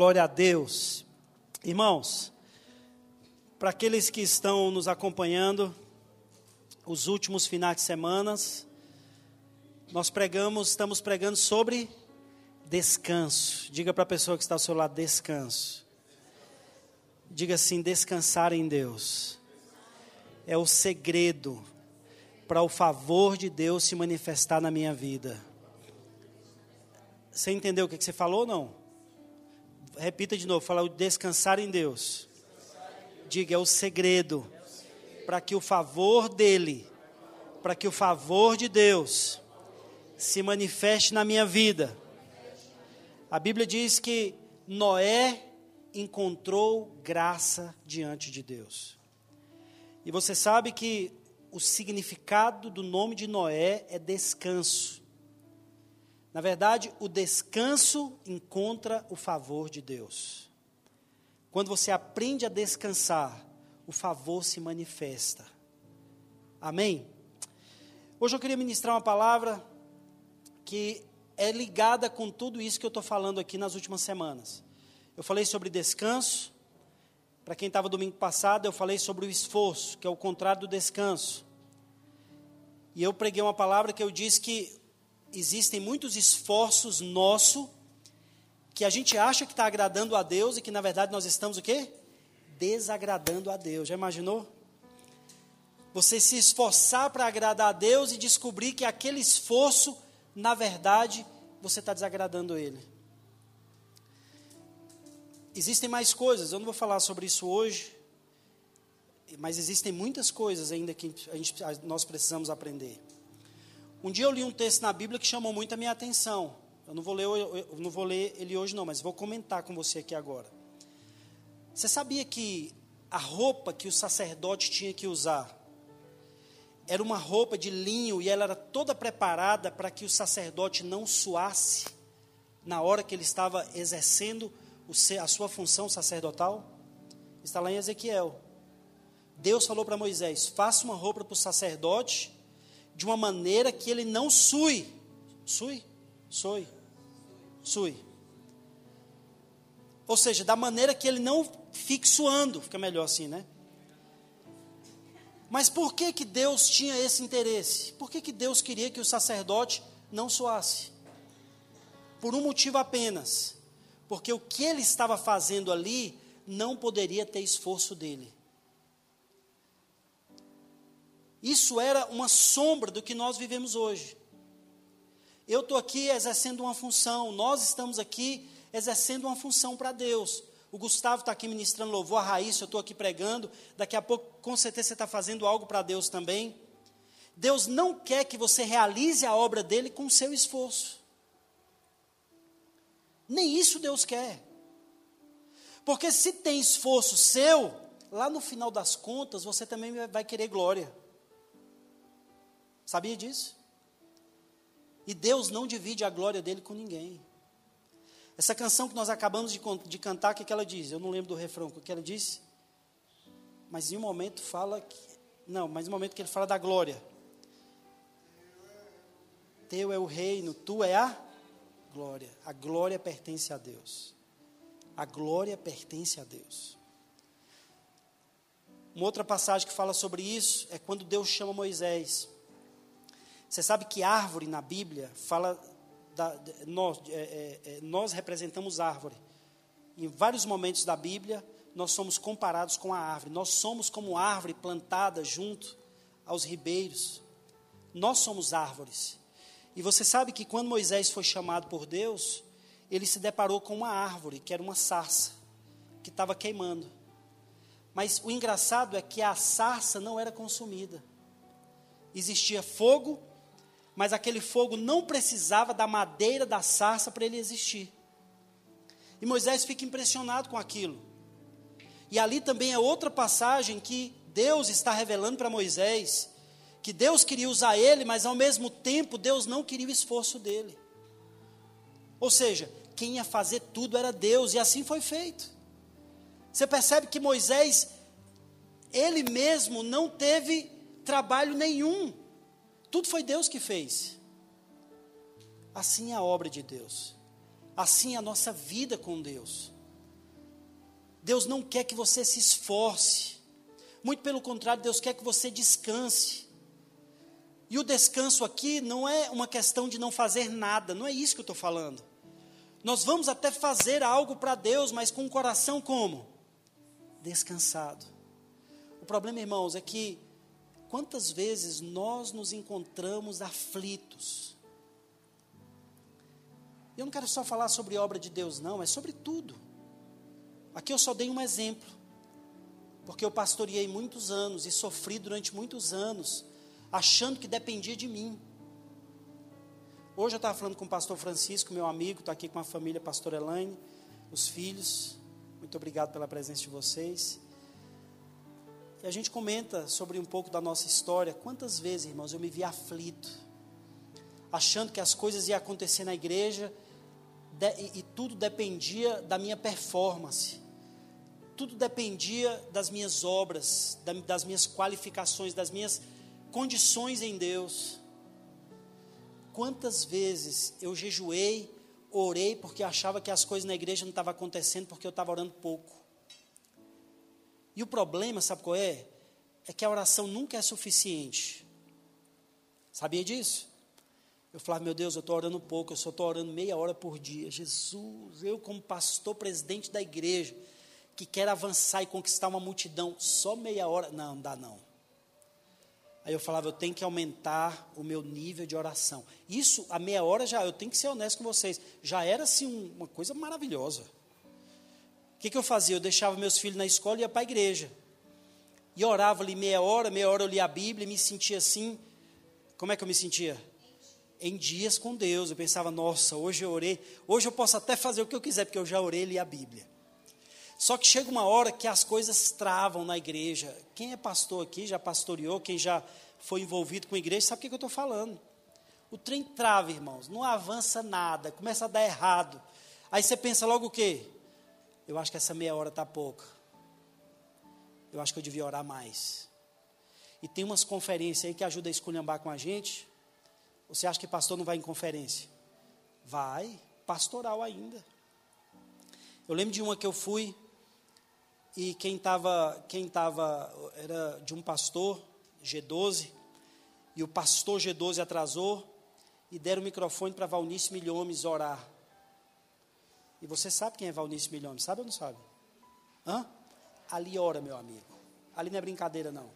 Glória a Deus. Irmãos, para aqueles que estão nos acompanhando, os últimos finais de semana, nós pregamos, estamos pregando sobre descanso. Diga para a pessoa que está ao seu lado: descanso. Diga assim: descansar em Deus. É o segredo para o favor de Deus se manifestar na minha vida. Você entendeu o que você falou ou não? Repita de novo, fala o descansar em Deus. Diga, é o segredo para que o favor dele, para que o favor de Deus se manifeste na minha vida. A Bíblia diz que Noé encontrou graça diante de Deus. E você sabe que o significado do nome de Noé é descanso. Na verdade, o descanso encontra o favor de Deus. Quando você aprende a descansar, o favor se manifesta. Amém? Hoje eu queria ministrar uma palavra que é ligada com tudo isso que eu estou falando aqui nas últimas semanas. Eu falei sobre descanso. Para quem estava domingo passado, eu falei sobre o esforço, que é o contrário do descanso. E eu preguei uma palavra que eu disse que existem muitos esforços nossos que a gente acha que está agradando a Deus e que na verdade nós estamos o quê? Desagradando a Deus. Já imaginou? Você se esforçar para agradar a Deus e descobrir que aquele esforço, na verdade, você está desagradando Ele. Existem mais coisas, eu não vou falar sobre isso hoje, mas existem muitas coisas ainda que a gente, nós precisamos aprender. Um dia eu li um texto na Bíblia que chamou muito a minha atenção. Eu não vou ler, eu não vou ler ele hoje não, mas vou comentar com você aqui agora. Você sabia que a roupa que o sacerdote tinha que usar era uma roupa de linho e ela era toda preparada para que o sacerdote não suasse na hora que ele estava exercendo a sua função sacerdotal? Está lá em Ezequiel. Deus falou para Moisés: faça uma roupa para o sacerdote de uma maneira que ele não sui. Sui? Sui. Sui. Ou seja, da maneira que ele não fique suando, fica melhor assim, né? Mas por que que Deus tinha esse interesse? Por que que Deus queria que o sacerdote não suasse? Por um motivo apenas. Porque o que ele estava fazendo ali não poderia ter esforço dele. Isso era uma sombra do que nós vivemos hoje. Eu estou aqui exercendo uma função, nós estamos aqui exercendo uma função para Deus. O Gustavo está aqui ministrando louvor, a Raíssa, eu estou aqui pregando. Daqui a pouco, com certeza, você está fazendo algo para Deus também. Deus não quer que você realize a obra dele com seu esforço. Nem isso Deus quer. Porque se tem esforço seu, lá no final das contas, você também vai querer glória. Sabia disso? E Deus não divide a glória dele com ninguém. Essa canção que nós acabamos de, de cantar, o que, que ela diz? Eu não lembro do refrão, o que ela disse? Mas em um momento fala que. Não, mas em um momento que ele fala da glória. Teu é o reino, tu é a glória. A glória pertence a Deus. A glória pertence a Deus. Uma outra passagem que fala sobre isso é quando Deus chama Moisés. Você sabe que árvore na Bíblia fala. Da, nós, é, é, é, nós representamos árvore. Em vários momentos da Bíblia, nós somos comparados com a árvore. Nós somos como árvore plantada junto aos ribeiros. Nós somos árvores. E você sabe que quando Moisés foi chamado por Deus, ele se deparou com uma árvore, que era uma sarça, que estava queimando. Mas o engraçado é que a sarça não era consumida. Existia fogo mas aquele fogo não precisava da madeira da sarça para ele existir. E Moisés fica impressionado com aquilo. E ali também é outra passagem que Deus está revelando para Moisés que Deus queria usar ele, mas ao mesmo tempo Deus não queria o esforço dele. Ou seja, quem ia fazer tudo era Deus, e assim foi feito. Você percebe que Moisés, ele mesmo não teve trabalho nenhum. Tudo foi Deus que fez. Assim é a obra de Deus. Assim é a nossa vida com Deus. Deus não quer que você se esforce. Muito pelo contrário, Deus quer que você descanse. E o descanso aqui não é uma questão de não fazer nada, não é isso que eu estou falando. Nós vamos até fazer algo para Deus, mas com o coração como? Descansado. O problema, irmãos, é que quantas vezes nós nos encontramos aflitos. Eu não quero só falar sobre obra de Deus, não, é sobre tudo. Aqui eu só dei um exemplo, porque eu pastoreei muitos anos e sofri durante muitos anos, achando que dependia de mim. Hoje eu estava falando com o pastor Francisco, meu amigo, está aqui com a família, pastor Elaine, os filhos. Muito obrigado pela presença de vocês. E a gente comenta sobre um pouco da nossa história. Quantas vezes, irmãos, eu me vi aflito, achando que as coisas iam acontecer na igreja e, e tudo dependia da minha performance, tudo dependia das minhas obras, da, das minhas qualificações, das minhas condições em Deus. Quantas vezes eu jejuei, orei porque achava que as coisas na igreja não estavam acontecendo porque eu estava orando pouco. E o problema, sabe qual é? É que a oração nunca é suficiente. Sabia disso? Eu falava, meu Deus, eu estou orando pouco, eu só estou orando meia hora por dia. Jesus, eu como pastor, presidente da igreja, que quer avançar e conquistar uma multidão, só meia hora, não, não dá não. Aí eu falava, eu tenho que aumentar o meu nível de oração. Isso, a meia hora já, eu tenho que ser honesto com vocês, já era assim uma coisa maravilhosa. O que, que eu fazia? Eu deixava meus filhos na escola e ia para a igreja. E orava ali meia hora, meia hora eu lia a Bíblia e me sentia assim. Como é que eu me sentia? Em dias com Deus. Eu pensava, nossa, hoje eu orei, hoje eu posso até fazer o que eu quiser, porque eu já orei e li a Bíblia. Só que chega uma hora que as coisas travam na igreja. Quem é pastor aqui, já pastoreou, quem já foi envolvido com a igreja, sabe o que, que eu estou falando. O trem trava, irmãos, não avança nada, começa a dar errado. Aí você pensa logo o quê? Eu acho que essa meia hora está pouca. Eu acho que eu devia orar mais. E tem umas conferências aí que ajudam a esculhambar com a gente. Você acha que pastor não vai em conferência? Vai, pastoral ainda. Eu lembro de uma que eu fui, e quem estava, quem tava, era de um pastor, G12, e o pastor G12 atrasou, e deram o microfone para Valnice Milhomes orar. E você sabe quem é Valnice Milhomes, sabe ou não sabe? Hã? Ali ora, meu amigo. Ali não é brincadeira, não.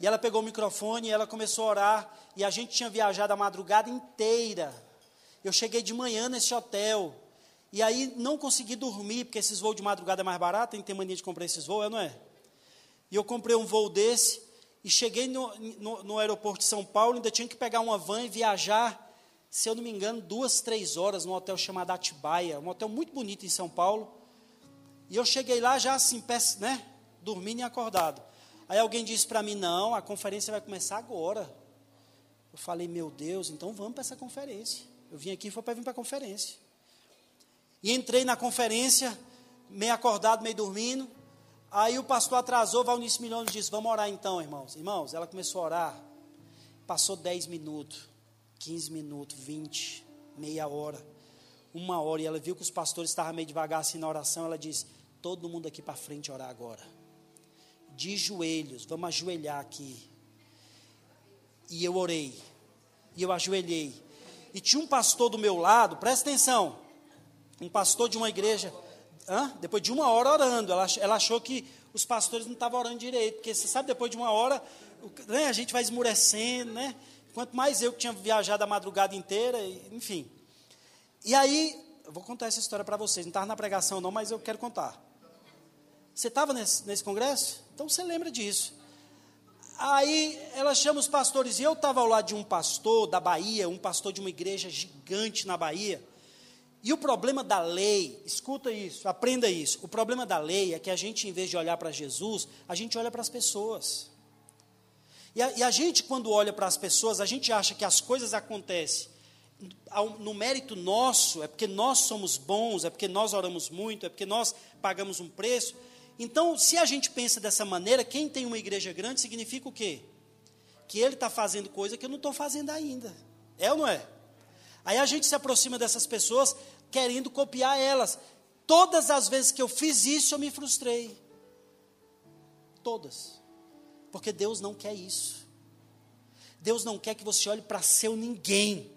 E ela pegou o microfone e ela começou a orar, e a gente tinha viajado a madrugada inteira. Eu cheguei de manhã nesse hotel, e aí não consegui dormir, porque esses voos de madrugada é mais barato, tem que ter mania de comprar esses voos, é, não é? E eu comprei um voo desse e cheguei no, no, no, aeroporto de São Paulo, ainda tinha que pegar uma van e viajar, se eu não me engano, duas, três horas num hotel chamado Atibaia, um hotel muito bonito em São Paulo. E eu cheguei lá já assim, né, dormindo e acordado. Aí alguém disse para mim, não, a conferência vai começar agora. Eu falei, meu Deus, então vamos para essa conferência. Eu vim aqui foi para vir para a conferência. E entrei na conferência, meio acordado, meio dormindo. Aí o pastor atrasou, Valnice Milhões disse: Vamos orar então, irmãos. Irmãos, ela começou a orar. Passou 10 minutos, 15 minutos, 20, meia hora, uma hora. E ela viu que os pastores estavam meio devagar assim na oração. Ela disse: Todo mundo aqui para frente orar agora. De joelhos, vamos ajoelhar aqui. E eu orei. E eu ajoelhei. E tinha um pastor do meu lado, presta atenção um pastor de uma igreja, hã? depois de uma hora orando, ela, ela achou que os pastores não estavam orando direito, porque você sabe, depois de uma hora, né, a gente vai esmurecendo, né? Quanto mais eu que tinha viajado a madrugada inteira, enfim. E aí, vou contar essa história para vocês, não estava na pregação não, mas eu quero contar. Você estava nesse, nesse congresso? Então você lembra disso. Aí ela chama os pastores, e eu estava ao lado de um pastor da Bahia, um pastor de uma igreja gigante na Bahia, e o problema da lei, escuta isso, aprenda isso. O problema da lei é que a gente, em vez de olhar para Jesus, a gente olha para as pessoas. E a, e a, gente, quando olha para as pessoas, a gente acha que as coisas acontecem no mérito nosso, é porque nós somos bons, é porque nós oramos muito, é porque nós pagamos um preço. Então, se a gente pensa dessa maneira, quem tem uma igreja grande significa o quê? Que ele está fazendo coisa que eu não estou fazendo ainda. É ou não é? Aí a gente se aproxima dessas pessoas querendo copiar elas. Todas as vezes que eu fiz isso, eu me frustrei. Todas. Porque Deus não quer isso. Deus não quer que você olhe para seu ninguém.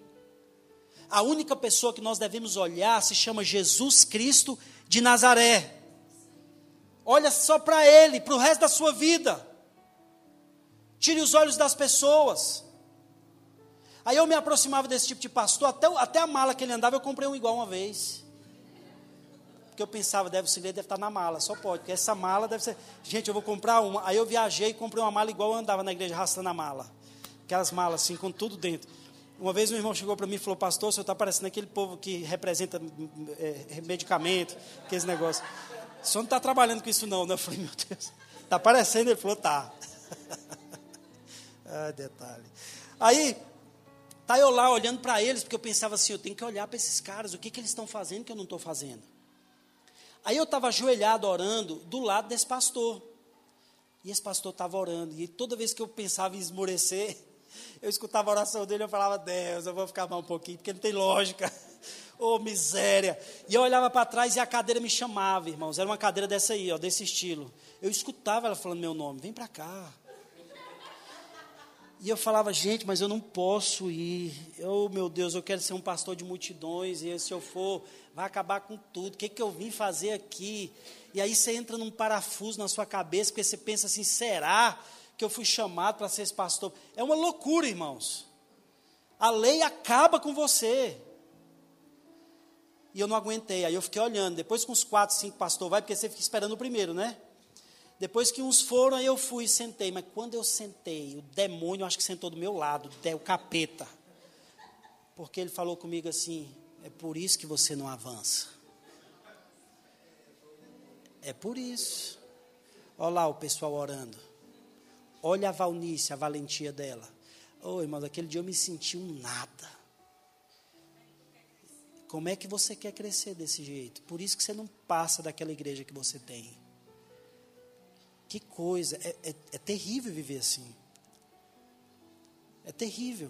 A única pessoa que nós devemos olhar se chama Jesus Cristo de Nazaré. Olha só para Ele, para o resto da sua vida. Tire os olhos das pessoas. Aí eu me aproximava desse tipo de pastor, até, até a mala que ele andava, eu comprei um igual uma vez. Porque eu pensava, deve, o deve estar na mala, só pode, porque essa mala deve ser. Gente, eu vou comprar uma. Aí eu viajei e comprei uma mala igual eu andava na igreja arrastando a mala. Aquelas malas assim, com tudo dentro. Uma vez um irmão chegou para mim e falou, pastor, o senhor está parecendo aquele povo que representa é, medicamento, aqueles negócios. O senhor não está trabalhando com isso não, né? Eu falei, meu Deus, está parecendo? Ele falou, tá. ah, detalhe. Aí, tá eu lá olhando para eles, porque eu pensava assim, eu tenho que olhar para esses caras, o que, que eles estão fazendo que eu não estou fazendo. Aí eu estava ajoelhado orando do lado desse pastor. E esse pastor estava orando. E toda vez que eu pensava em esmorecer, eu escutava a oração dele, eu falava, Deus, eu vou ficar mal um pouquinho, porque não tem lógica. oh, miséria. E eu olhava para trás e a cadeira me chamava, irmãos. Era uma cadeira dessa aí, ó, desse estilo. Eu escutava ela falando meu nome, vem para cá. E eu falava, gente, mas eu não posso ir. Oh, meu Deus, eu quero ser um pastor de multidões. E se eu for, vai acabar com tudo. O que, que eu vim fazer aqui? E aí você entra num parafuso na sua cabeça, porque você pensa assim: será que eu fui chamado para ser esse pastor? É uma loucura, irmãos. A lei acaba com você. E eu não aguentei. Aí eu fiquei olhando. Depois com uns quatro, cinco pastores, vai, porque você fica esperando o primeiro, né? Depois que uns foram, aí eu fui e sentei. Mas quando eu sentei, o demônio acho que sentou do meu lado, o capeta. Porque ele falou comigo assim: é por isso que você não avança. É por isso. Olha lá o pessoal orando. Olha a Valnice, a valentia dela. Ô oh, irmão, aquele dia eu me senti um nada. Como é que você quer crescer desse jeito? Por isso que você não passa daquela igreja que você tem. Que coisa, é, é, é terrível viver assim. É terrível.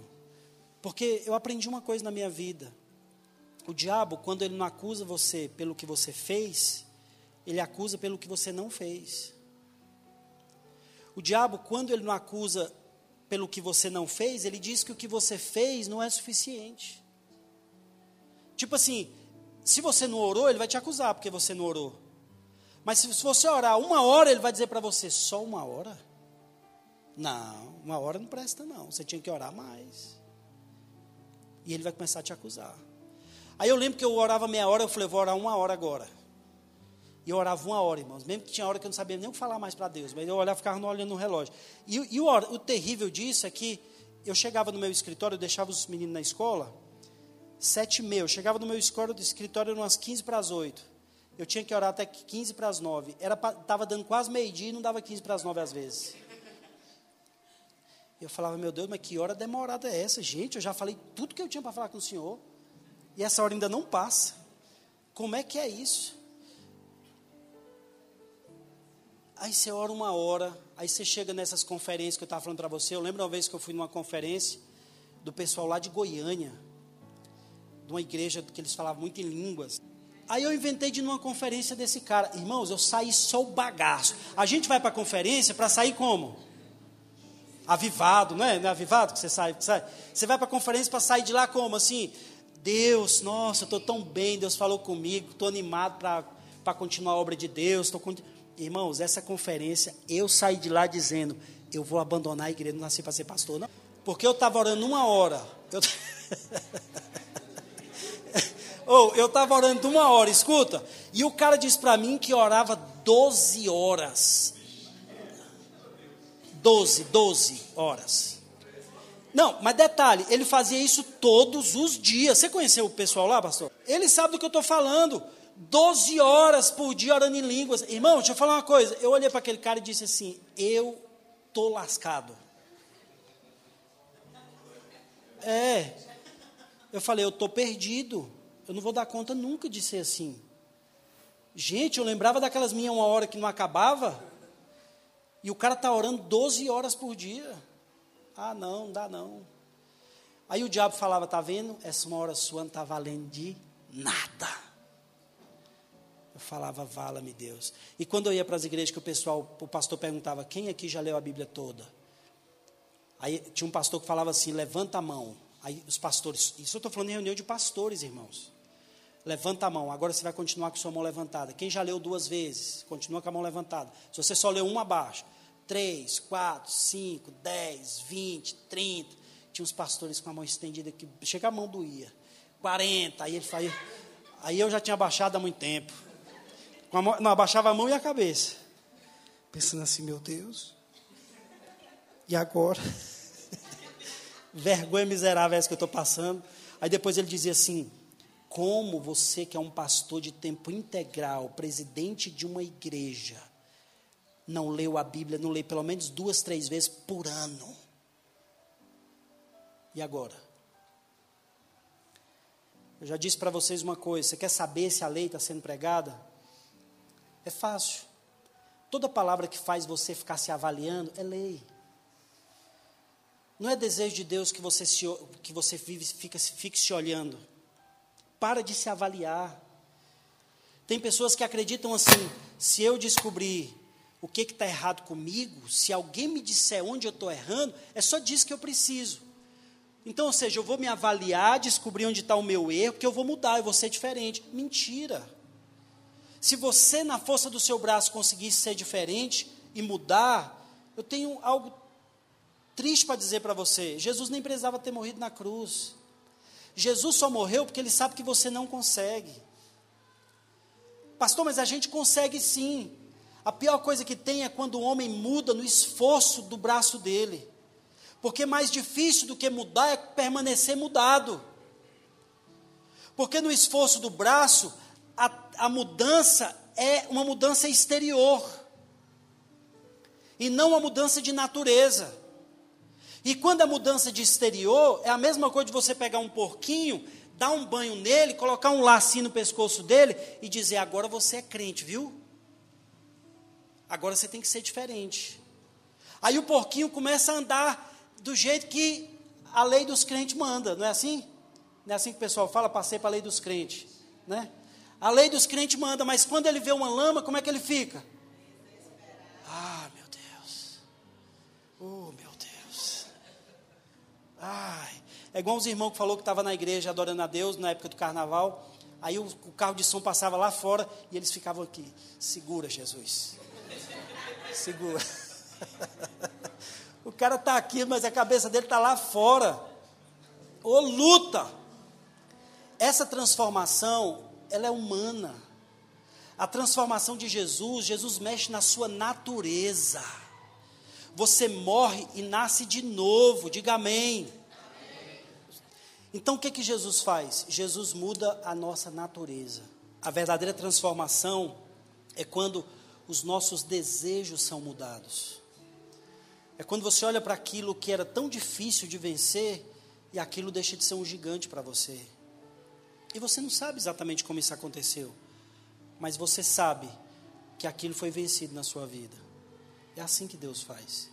Porque eu aprendi uma coisa na minha vida. O diabo, quando ele não acusa você pelo que você fez, ele acusa pelo que você não fez. O diabo, quando ele não acusa pelo que você não fez, ele diz que o que você fez não é suficiente. Tipo assim, se você não orou, ele vai te acusar porque você não orou. Mas se você orar uma hora, ele vai dizer para você: só uma hora? Não, uma hora não presta, não. Você tinha que orar mais. E ele vai começar a te acusar. Aí eu lembro que eu orava meia hora, eu falei: vou orar uma hora agora. E eu orava uma hora, irmãos. Mesmo que tinha hora que eu não sabia nem o que falar mais para Deus. Mas eu olhava, ficava olhando no relógio. E, e o, o terrível disso é que eu chegava no meu escritório, eu deixava os meninos na escola, sete e meia. Eu chegava no meu escritório umas 15 para as oito. Eu tinha que orar até 15 para as 9. Estava dando quase meio-dia e não dava 15 para as 9 às vezes. Eu falava, meu Deus, mas que hora demorada é essa? Gente, eu já falei tudo que eu tinha para falar com o Senhor. E essa hora ainda não passa. Como é que é isso? Aí você ora uma hora, aí você chega nessas conferências que eu estava falando para você. Eu lembro uma vez que eu fui numa conferência do pessoal lá de Goiânia, de uma igreja que eles falavam muito em línguas. Aí eu inventei de numa conferência desse cara. Irmãos, eu saí só o bagaço. A gente vai para a conferência para sair como? Avivado, não é? Não é avivado que você sai? Que sai? Você vai para a conferência para sair de lá como? Assim, Deus, nossa, eu estou tão bem, Deus falou comigo, estou animado para continuar a obra de Deus. Tô Irmãos, essa conferência, eu saí de lá dizendo, eu vou abandonar a igreja, não nasci para ser pastor, não. Porque eu estava orando uma hora. Eu... Ou oh, eu estava orando uma hora, escuta. E o cara disse para mim que orava 12 horas. 12, 12 horas. Não, mas detalhe, ele fazia isso todos os dias. Você conheceu o pessoal lá, pastor? Ele sabe do que eu estou falando. 12 horas por dia orando em línguas. Irmão, deixa eu falar uma coisa. Eu olhei para aquele cara e disse assim: Eu tô lascado. É. Eu falei, eu tô perdido. Eu não vou dar conta nunca de ser assim. Gente, eu lembrava daquelas minhas uma hora que não acabava. E o cara está orando 12 horas por dia. Ah, não, não dá não. Aí o diabo falava, tá vendo? Essa uma hora sua não está valendo de nada. Eu falava, vala-me Deus. E quando eu ia para as igrejas que o pessoal, o pastor perguntava, quem aqui já leu a Bíblia toda? Aí tinha um pastor que falava assim, levanta a mão. Aí os pastores, isso eu estou falando em reunião de pastores, irmãos. Levanta a mão, agora você vai continuar com sua mão levantada. Quem já leu duas vezes, continua com a mão levantada. Se você só leu uma abaixo, três, quatro, cinco, dez, vinte, trinta. Tinha uns pastores com a mão estendida que chega a mão doía. Quarenta, aí ele fazia. Aí eu já tinha baixado há muito tempo. Mão, não, abaixava a mão e a cabeça. Pensando assim, meu Deus. E agora? Vergonha miserável essa que eu estou passando. Aí depois ele dizia assim: como você que é um pastor de tempo integral, presidente de uma igreja, não leu a Bíblia, não lê pelo menos duas, três vezes por ano? E agora? Eu já disse para vocês uma coisa: você quer saber se a lei está sendo pregada? É fácil. Toda palavra que faz você ficar se avaliando é lei. Não é desejo de Deus que você, se, que você vive, fica, fique se olhando. Para de se avaliar. Tem pessoas que acreditam assim: se eu descobrir o que está errado comigo, se alguém me disser onde eu estou errando, é só disso que eu preciso. Então, ou seja, eu vou me avaliar, descobrir onde está o meu erro, porque eu vou mudar, eu vou ser diferente. Mentira. Se você, na força do seu braço, conseguisse ser diferente e mudar, eu tenho algo triste para dizer para você: Jesus nem precisava ter morrido na cruz. Jesus só morreu porque ele sabe que você não consegue. Pastor, mas a gente consegue sim. A pior coisa que tem é quando o homem muda no esforço do braço dele. Porque mais difícil do que mudar é permanecer mudado. Porque no esforço do braço, a, a mudança é uma mudança exterior. E não uma mudança de natureza. E quando a mudança de exterior é a mesma coisa de você pegar um porquinho, dar um banho nele, colocar um lacinho no pescoço dele e dizer: agora você é crente, viu? Agora você tem que ser diferente. Aí o porquinho começa a andar do jeito que a lei dos crentes manda, não é assim? Não é assim que o pessoal fala, passei para a lei dos crentes, né? A lei dos crentes manda, mas quando ele vê uma lama, como é que ele fica? Ah, meu Deus. Oh, meu Ai, é igual os irmãos que falou que estava na igreja adorando a Deus na época do carnaval. Aí o, o carro de som passava lá fora e eles ficavam aqui. Segura, Jesus. Segura. o cara está aqui, mas a cabeça dele está lá fora. Ô luta! Essa transformação, ela é humana. A transformação de Jesus, Jesus mexe na sua natureza. Você morre e nasce de novo, diga amém. Então o que, que Jesus faz? Jesus muda a nossa natureza. A verdadeira transformação é quando os nossos desejos são mudados. É quando você olha para aquilo que era tão difícil de vencer e aquilo deixa de ser um gigante para você. E você não sabe exatamente como isso aconteceu, mas você sabe que aquilo foi vencido na sua vida. É assim que Deus faz.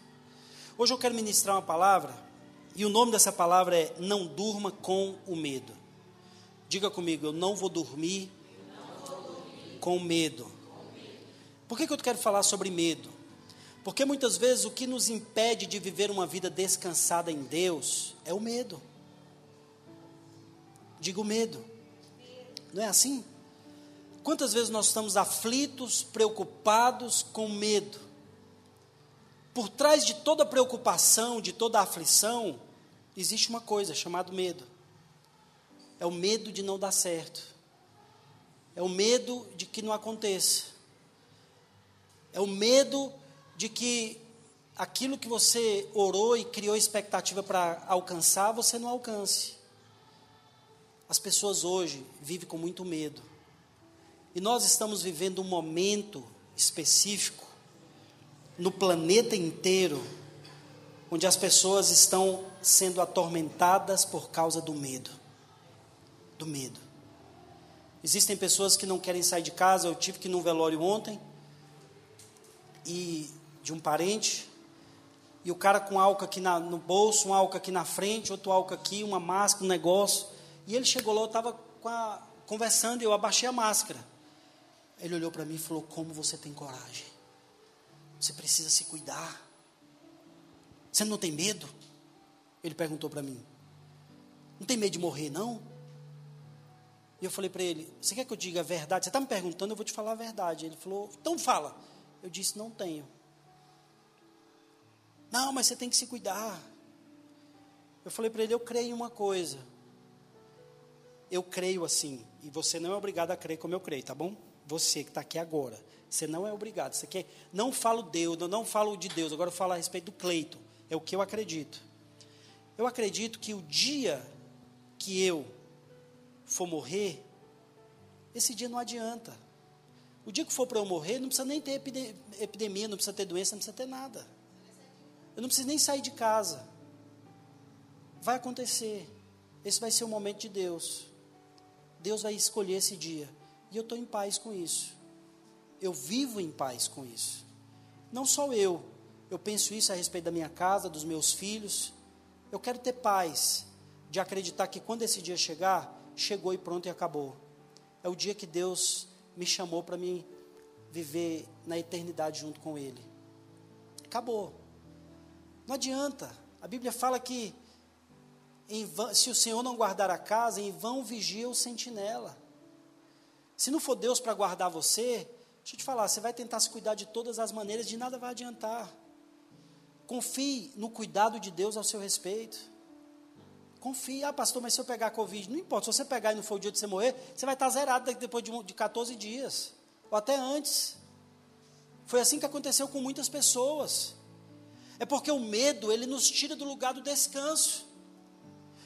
Hoje eu quero ministrar uma palavra, e o nome dessa palavra é Não Durma com o Medo. Diga comigo, eu não vou dormir, não vou dormir com, medo. Por que, que eu quero falar sobre medo? Porque muitas vezes o que nos impede de viver uma vida descansada em Deus é o medo. Digo medo. Não é assim? Quantas vezes nós estamos aflitos, preocupados, com medo? Por trás de toda preocupação, de toda aflição, existe uma coisa chamada medo. É o medo de não dar certo. É o medo de que não aconteça. É o medo de que aquilo que você orou e criou expectativa para alcançar, você não alcance. As pessoas hoje vivem com muito medo. E nós estamos vivendo um momento específico no planeta inteiro onde as pessoas estão sendo atormentadas por causa do medo. Do medo. Existem pessoas que não querem sair de casa. Eu tive que ir num velório ontem e de um parente e o cara com álcool aqui na, no bolso, um álcool aqui na frente, outro álcool aqui, uma máscara, um negócio. E ele chegou lá, eu estava conversando e eu abaixei a máscara. Ele olhou para mim e falou: Como você tem coragem? Você precisa se cuidar. Você não tem medo? Ele perguntou para mim. Não tem medo de morrer, não? E eu falei para ele: Você quer que eu diga a verdade? Você está me perguntando, eu vou te falar a verdade. Ele falou: Então fala. Eu disse: Não tenho. Não, mas você tem que se cuidar. Eu falei para ele: Eu creio em uma coisa. Eu creio assim. E você não é obrigado a crer como eu creio, tá bom? Você que está aqui agora. Você não é obrigado. Você quer, não falo Deus, não falo de Deus. Agora eu falo a respeito do Cleito. É o que eu acredito. Eu acredito que o dia que eu for morrer, esse dia não adianta. O dia que for para eu morrer, não precisa nem ter epidemia, não precisa ter doença, não precisa ter nada. Eu não preciso nem sair de casa. Vai acontecer. Esse vai ser o momento de Deus. Deus vai escolher esse dia. E eu estou em paz com isso. Eu vivo em paz com isso. Não só eu. Eu penso isso a respeito da minha casa, dos meus filhos. Eu quero ter paz de acreditar que quando esse dia chegar, chegou e pronto e acabou. É o dia que Deus me chamou para me viver na eternidade junto com Ele. Acabou. Não adianta. A Bíblia fala que vão, se o Senhor não guardar a casa, em vão vigia o sentinela. Se não for Deus para guardar você, deixa eu te falar, você vai tentar se cuidar de todas as maneiras, de nada vai adiantar. Confie no cuidado de Deus ao seu respeito. Confie, ah, pastor, mas se eu pegar Covid, não importa, se você pegar e não for o dia de você morrer, você vai estar zerado depois de, de 14 dias, ou até antes. Foi assim que aconteceu com muitas pessoas. É porque o medo, ele nos tira do lugar do descanso.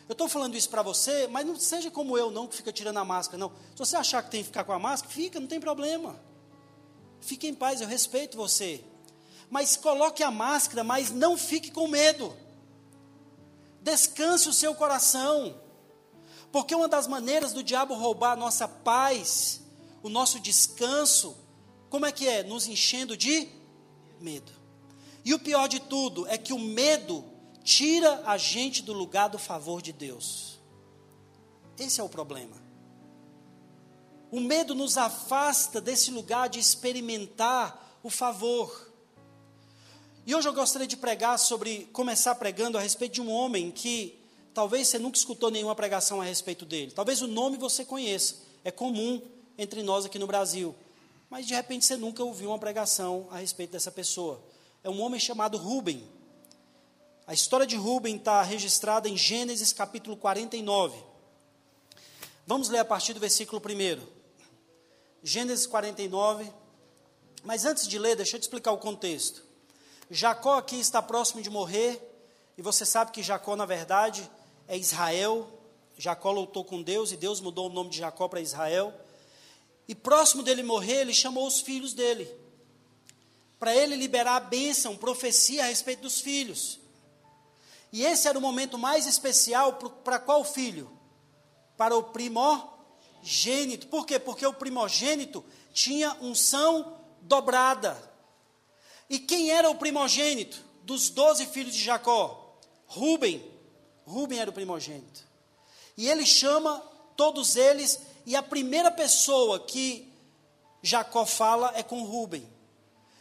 Eu estou falando isso para você, mas não seja como eu, não, que fica tirando a máscara, não. Se você achar que tem que ficar com a máscara, fica, não tem problema. Fique em paz, eu respeito você. Mas coloque a máscara, mas não fique com medo. Descanse o seu coração. Porque uma das maneiras do diabo roubar a nossa paz, o nosso descanso, como é que é? Nos enchendo de medo. E o pior de tudo é que o medo tira a gente do lugar do favor de Deus. Esse é o problema. O medo nos afasta desse lugar de experimentar o favor. E hoje eu gostaria de pregar sobre, começar pregando a respeito de um homem que talvez você nunca escutou nenhuma pregação a respeito dele. Talvez o nome você conheça, é comum entre nós aqui no Brasil. Mas de repente você nunca ouviu uma pregação a respeito dessa pessoa. É um homem chamado Rubem. A história de Rubem está registrada em Gênesis capítulo 49. Vamos ler a partir do versículo 1. Gênesis 49. Mas antes de ler, deixa eu te explicar o contexto. Jacó aqui está próximo de morrer, e você sabe que Jacó, na verdade, é Israel. Jacó lutou com Deus e Deus mudou o nome de Jacó para Israel. E próximo dele morrer, ele chamou os filhos dele, para ele liberar a bênção, profecia a respeito dos filhos. E esse era o momento mais especial para qual filho? Para o primogênito. Por quê? Porque o primogênito tinha unção dobrada. E quem era o primogênito dos doze filhos de Jacó? Ruben. Ruben era o primogênito. E ele chama todos eles, e a primeira pessoa que Jacó fala é com Ruben.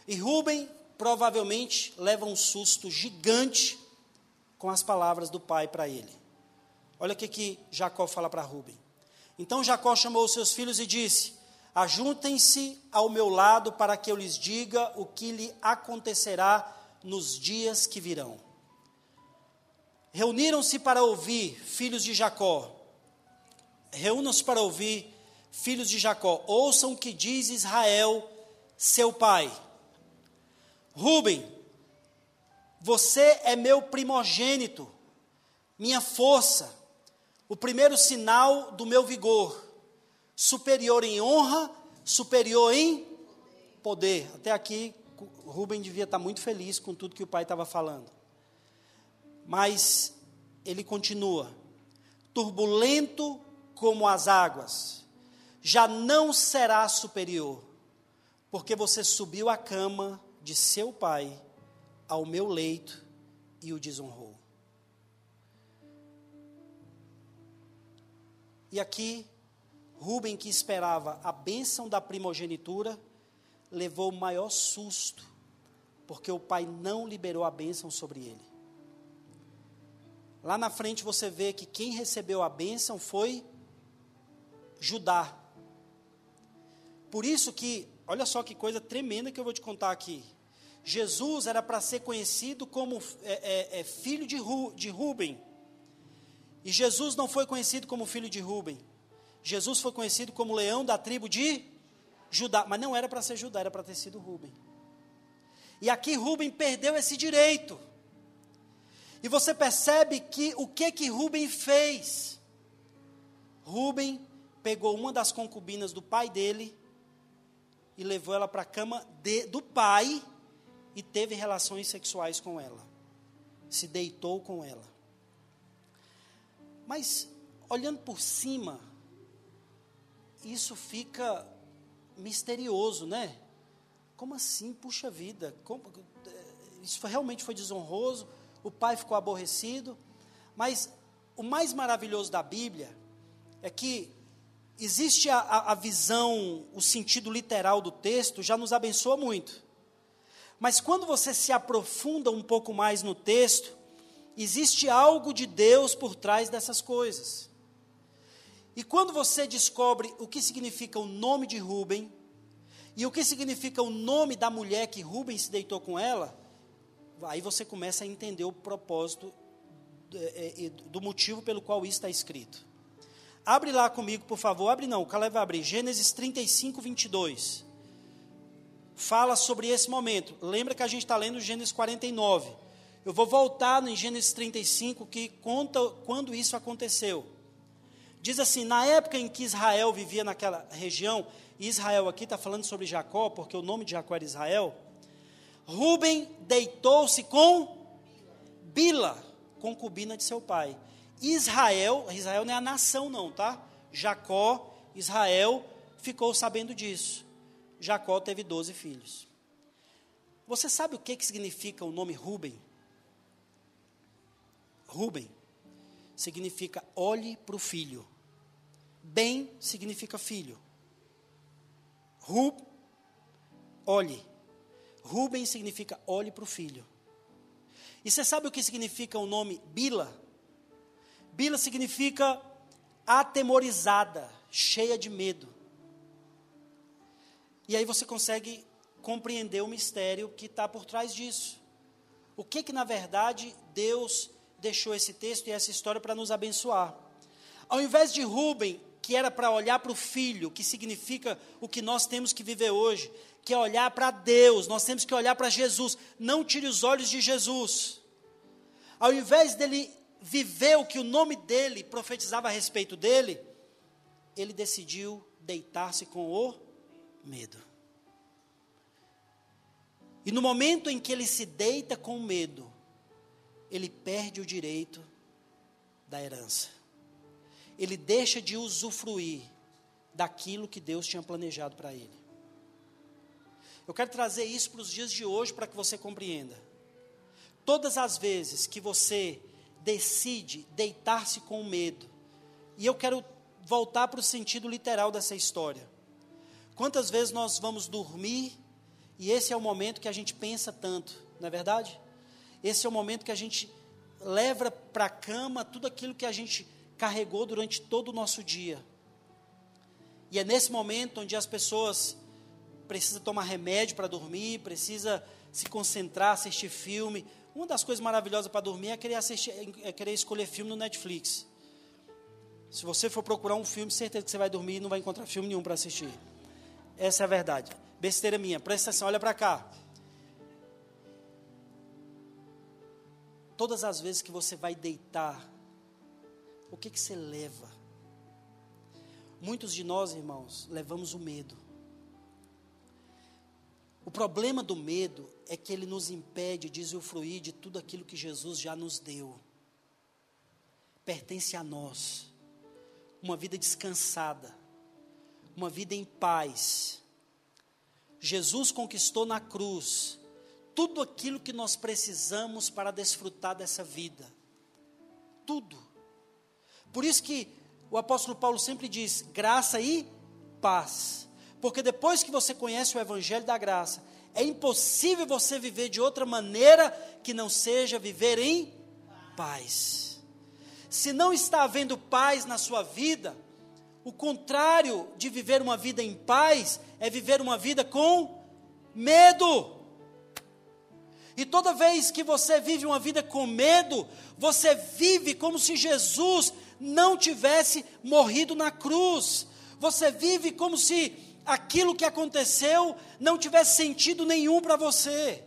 E Ruben provavelmente leva um susto gigante com as palavras do pai para ele. Olha o que, que Jacó fala para Ruben. Então Jacó chamou seus filhos e disse: Ajuntem-se ao meu lado para que eu lhes diga o que lhe acontecerá nos dias que virão. Reuniram-se para ouvir, filhos de Jacó. Reúnam-se para ouvir, filhos de Jacó. Ouçam o que diz Israel, seu pai. Rubem, você é meu primogênito, minha força, o primeiro sinal do meu vigor superior em honra, superior em poder. Até aqui, Rubem devia estar muito feliz com tudo que o pai estava falando. Mas ele continua: turbulento como as águas, já não será superior, porque você subiu à cama de seu pai, ao meu leito, e o desonrou. E aqui Rubem, que esperava a bênção da primogenitura, levou o maior susto, porque o pai não liberou a bênção sobre ele. Lá na frente você vê que quem recebeu a bênção foi Judá. Por isso que, olha só que coisa tremenda que eu vou te contar aqui. Jesus era para ser conhecido como é, é, é, filho de, Ru, de Rubem. E Jesus não foi conhecido como filho de Rubem. Jesus foi conhecido como leão da tribo de Judá. Mas não era para ser Judá, era para ter sido Rubem. E aqui Rubem perdeu esse direito. E você percebe que o que que Rubem fez? Rubem pegou uma das concubinas do pai dele e levou ela para a cama de, do pai e teve relações sexuais com ela. Se deitou com ela. Mas, olhando por cima, isso fica misterioso, né? Como assim? Puxa vida, como, isso realmente foi desonroso? O pai ficou aborrecido? Mas o mais maravilhoso da Bíblia é que existe a, a visão, o sentido literal do texto, já nos abençoa muito. Mas quando você se aprofunda um pouco mais no texto, existe algo de Deus por trás dessas coisas. E quando você descobre o que significa o nome de Rubem, e o que significa o nome da mulher que Rubem se deitou com ela, aí você começa a entender o propósito é, é, do motivo pelo qual isso está escrito. Abre lá comigo, por favor. Abre não, o Caleb vai abrir. Gênesis 35, 22 fala sobre esse momento. Lembra que a gente está lendo Gênesis 49. Eu vou voltar no Gênesis 35, que conta quando isso aconteceu. Diz assim: na época em que Israel vivia naquela região, Israel aqui está falando sobre Jacó, porque o nome de Jacó era Israel. Ruben deitou-se com Bila, concubina de seu pai. Israel, Israel não é a nação, não, tá? Jacó, Israel, ficou sabendo disso. Jacó teve doze filhos. Você sabe o que, que significa o nome Ruben? Ruben significa olhe para o filho. Bem significa filho. Rub, olhe. Ruben significa olhe para o filho. E você sabe o que significa o nome Bila? Bila significa atemorizada, cheia de medo. E aí você consegue compreender o mistério que está por trás disso. O que que na verdade Deus deixou esse texto e essa história para nos abençoar? Ao invés de Rubem, que era para olhar para o filho, que significa o que nós temos que viver hoje, que é olhar para Deus, nós temos que olhar para Jesus. Não tire os olhos de Jesus. Ao invés dele viver o que o nome dele profetizava a respeito dele, ele decidiu deitar-se com o medo. E no momento em que ele se deita com medo, ele perde o direito da herança. Ele deixa de usufruir daquilo que Deus tinha planejado para ele. Eu quero trazer isso para os dias de hoje para que você compreenda. Todas as vezes que você decide deitar-se com medo, e eu quero voltar para o sentido literal dessa história. Quantas vezes nós vamos dormir e esse é o momento que a gente pensa tanto, não é verdade? Esse é o momento que a gente leva para a cama tudo aquilo que a gente carregou durante todo o nosso dia. E é nesse momento onde as pessoas precisam tomar remédio para dormir, precisa se concentrar, assistir filme. Uma das coisas maravilhosas para dormir é querer, assistir, é querer escolher filme no Netflix. Se você for procurar um filme, certeza que você vai dormir e não vai encontrar filme nenhum para assistir. Essa é a verdade. Besteira minha. Presta atenção, olha para cá. Todas as vezes que você vai deitar, o que, que você leva? Muitos de nós, irmãos, levamos o medo. O problema do medo é que ele nos impede de usufruir de tudo aquilo que Jesus já nos deu. Pertence a nós. Uma vida descansada uma vida em paz. Jesus conquistou na cruz tudo aquilo que nós precisamos para desfrutar dessa vida. Tudo. Por isso que o apóstolo Paulo sempre diz: graça e paz. Porque depois que você conhece o evangelho da graça, é impossível você viver de outra maneira que não seja viver em paz. Se não está havendo paz na sua vida, o contrário de viver uma vida em paz é viver uma vida com medo. E toda vez que você vive uma vida com medo, você vive como se Jesus não tivesse morrido na cruz. Você vive como se aquilo que aconteceu não tivesse sentido nenhum para você.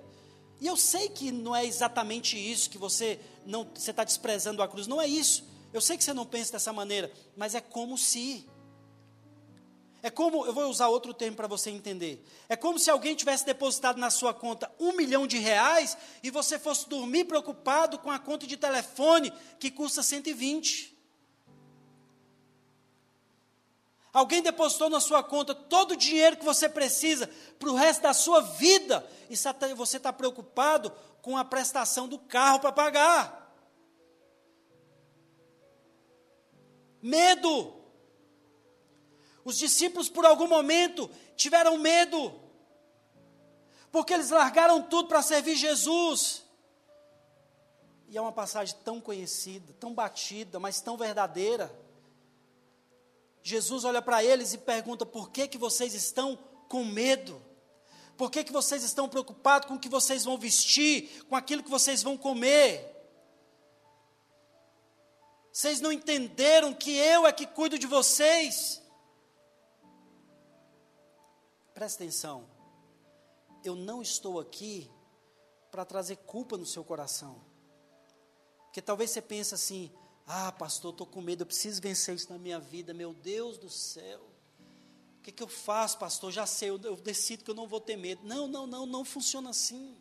E eu sei que não é exatamente isso que você não você está desprezando a cruz, não é isso. Eu sei que você não pensa dessa maneira, mas é como se é como, eu vou usar outro termo para você entender. É como se alguém tivesse depositado na sua conta um milhão de reais e você fosse dormir preocupado com a conta de telefone que custa 120. Alguém depositou na sua conta todo o dinheiro que você precisa para o resto da sua vida e você está preocupado com a prestação do carro para pagar. Medo. Os discípulos, por algum momento, tiveram medo, porque eles largaram tudo para servir Jesus. E é uma passagem tão conhecida, tão batida, mas tão verdadeira. Jesus olha para eles e pergunta: por que, que vocês estão com medo? Por que, que vocês estão preocupados com o que vocês vão vestir, com aquilo que vocês vão comer? Vocês não entenderam que eu é que cuido de vocês? Presta atenção. Eu não estou aqui para trazer culpa no seu coração. Porque talvez você pense assim: ah, pastor, estou com medo, eu preciso vencer isso na minha vida, meu Deus do céu. O que, que eu faço, pastor? Já sei, eu, eu decido que eu não vou ter medo. Não, não, não, não funciona assim.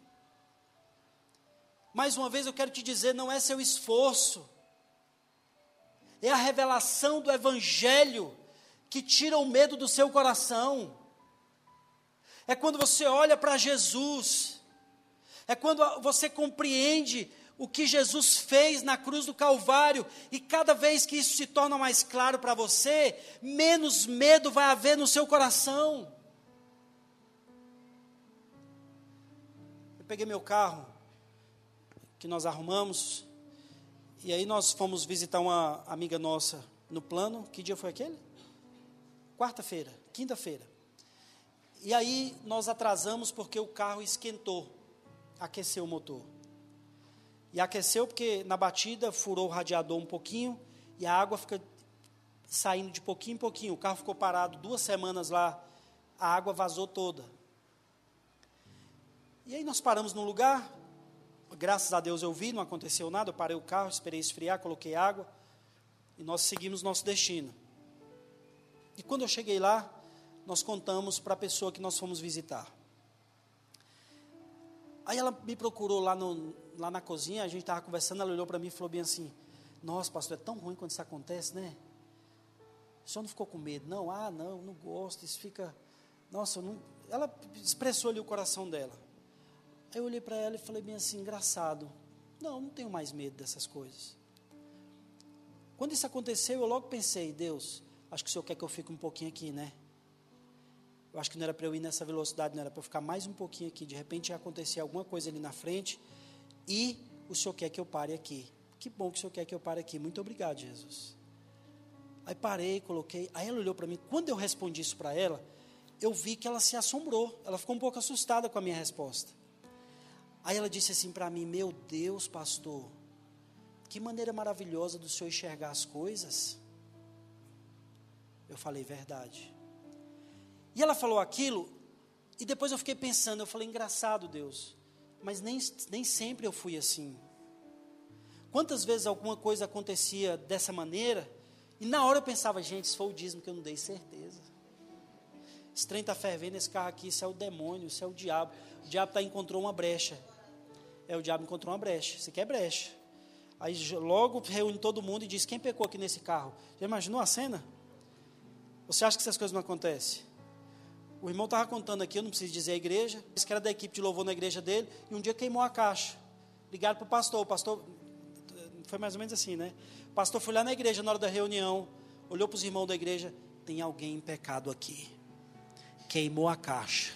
Mais uma vez eu quero te dizer: não é seu esforço, é a revelação do Evangelho que tira o medo do seu coração é quando você olha para Jesus, é quando você compreende o que Jesus fez na cruz do Calvário, e cada vez que isso se torna mais claro para você, menos medo vai haver no seu coração. Eu peguei meu carro, que nós arrumamos, e aí nós fomos visitar uma amiga nossa no plano. Que dia foi aquele? Quarta-feira, quinta-feira. E aí nós atrasamos porque o carro esquentou, aqueceu o motor. E aqueceu porque na batida furou o radiador um pouquinho e a água fica saindo de pouquinho em pouquinho. O carro ficou parado duas semanas lá, a água vazou toda. E aí nós paramos num lugar, graças a Deus eu vi, não aconteceu nada, eu parei o carro, esperei esfriar, coloquei água e nós seguimos nosso destino. E quando eu cheguei lá, nós contamos para a pessoa que nós fomos visitar. Aí ela me procurou lá, no, lá na cozinha, a gente estava conversando, ela olhou para mim e falou bem assim: Nossa, pastor, é tão ruim quando isso acontece, né? O senhor não ficou com medo? Não, ah, não, não gosto, isso fica. Nossa, não... ela expressou ali o coração dela. Aí eu olhei para ela e falei bem assim: engraçado. Não, não tenho mais medo dessas coisas. Quando isso aconteceu, eu logo pensei: Deus, acho que o senhor quer que eu fique um pouquinho aqui, né? Eu acho que não era para eu ir nessa velocidade, não era para eu ficar mais um pouquinho aqui. De repente ia acontecer alguma coisa ali na frente e o Senhor quer que eu pare aqui. Que bom que o Senhor quer que eu pare aqui. Muito obrigado, Jesus. Aí parei, coloquei. Aí ela olhou para mim. Quando eu respondi isso para ela, eu vi que ela se assombrou. Ela ficou um pouco assustada com a minha resposta. Aí ela disse assim para mim: Meu Deus, pastor, que maneira maravilhosa do Senhor enxergar as coisas. Eu falei, verdade. E ela falou aquilo, e depois eu fiquei pensando, eu falei, engraçado, Deus, mas nem, nem sempre eu fui assim. Quantas vezes alguma coisa acontecia dessa maneira, e na hora eu pensava, gente, isso foi o dízimo que eu não dei certeza. Esse trem está fervendo, esse carro aqui, isso é o demônio, isso é o diabo. O diabo tá, encontrou uma brecha. É, o diabo encontrou uma brecha. Isso aqui é brecha. Aí logo reúne todo mundo e diz: Quem pecou aqui nesse carro? Já imaginou a cena? Você acha que essas coisas não acontecem? O irmão estava contando aqui, eu não preciso dizer a igreja, disse que era da equipe de louvor na igreja dele, e um dia queimou a caixa. Ligaram para o pastor, o pastor, foi mais ou menos assim, né? O pastor foi lá na igreja na hora da reunião, olhou para os irmãos da igreja: tem alguém em pecado aqui. Queimou a caixa.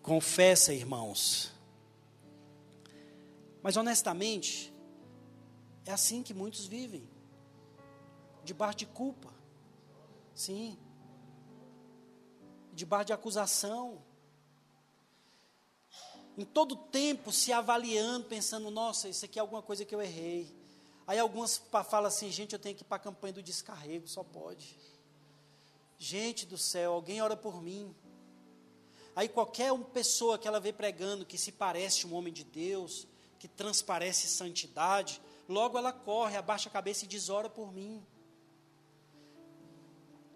Confessa, irmãos. Mas honestamente, é assim que muitos vivem debaixo de culpa. Sim. Debaixo de acusação. Em todo tempo se avaliando, pensando, nossa, isso aqui é alguma coisa que eu errei. Aí algumas falam assim, gente, eu tenho que ir para a campanha do descarrego, só pode. Gente do céu, alguém ora por mim. Aí qualquer pessoa que ela vê pregando que se parece um homem de Deus, que transparece santidade, logo ela corre, abaixa a cabeça e diz: ora por mim.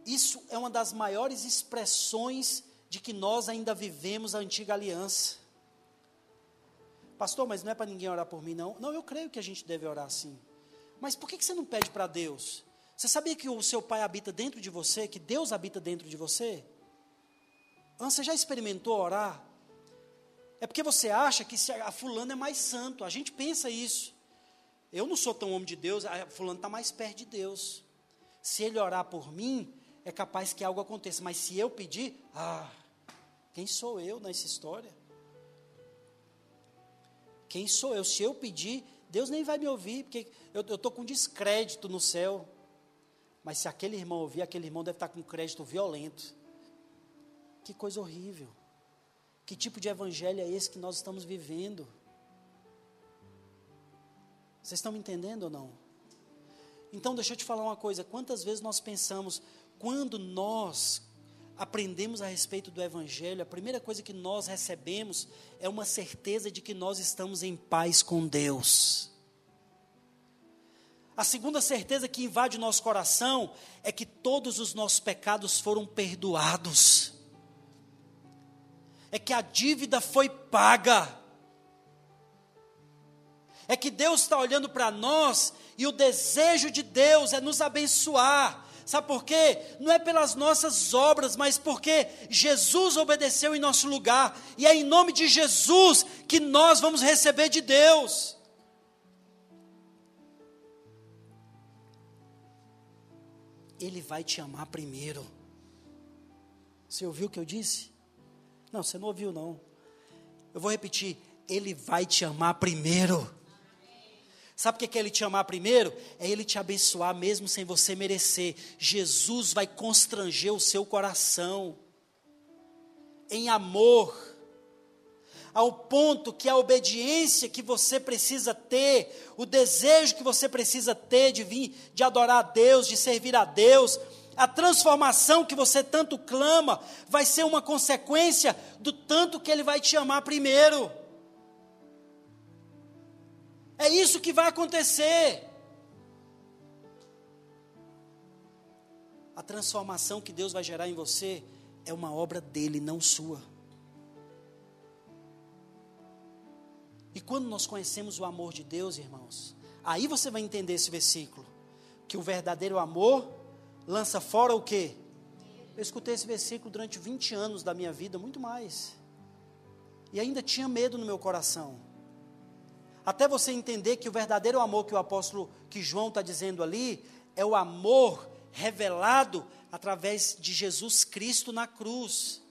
Isso é uma das maiores expressões de que nós ainda vivemos a antiga aliança. Pastor, mas não é para ninguém orar por mim, não. Não, eu creio que a gente deve orar sim. Mas por que você não pede para Deus? Você sabia que o seu pai habita dentro de você, que Deus habita dentro de você? Você já experimentou orar? É porque você acha que a fulano é mais santo. A gente pensa isso. Eu não sou tão homem de Deus, a fulano está mais perto de Deus. Se ele orar por mim, é capaz que algo aconteça. Mas se eu pedir, ah, quem sou eu nessa história? Quem sou eu? Se eu pedir, Deus nem vai me ouvir, porque eu estou com descrédito no céu. Mas se aquele irmão ouvir, aquele irmão deve estar com crédito violento. Que coisa horrível. Que tipo de evangelho é esse que nós estamos vivendo? Vocês estão me entendendo ou não? Então, deixa eu te falar uma coisa: quantas vezes nós pensamos, quando nós aprendemos a respeito do Evangelho, a primeira coisa que nós recebemos é uma certeza de que nós estamos em paz com Deus. A segunda certeza que invade o nosso coração é que todos os nossos pecados foram perdoados, é que a dívida foi paga, é que Deus está olhando para nós e o desejo de Deus é nos abençoar, Sabe por quê? Não é pelas nossas obras, mas porque Jesus obedeceu em nosso lugar. E é em nome de Jesus que nós vamos receber de Deus. Ele vai te amar primeiro. Você ouviu o que eu disse? Não, você não ouviu, não. Eu vou repetir. Ele vai te amar primeiro. Sabe o que é ele te amar primeiro? É ele te abençoar mesmo sem você merecer. Jesus vai constranger o seu coração em amor, ao ponto que a obediência que você precisa ter, o desejo que você precisa ter de vir, de adorar a Deus, de servir a Deus, a transformação que você tanto clama, vai ser uma consequência do tanto que Ele vai te amar primeiro. É isso que vai acontecer. A transformação que Deus vai gerar em você é uma obra dele, não sua. E quando nós conhecemos o amor de Deus, irmãos, aí você vai entender esse versículo, que o verdadeiro amor lança fora o quê? Eu escutei esse versículo durante 20 anos da minha vida, muito mais. E ainda tinha medo no meu coração até você entender que o verdadeiro amor que o apóstolo, que João está dizendo ali, é o amor revelado através de Jesus Cristo na cruz.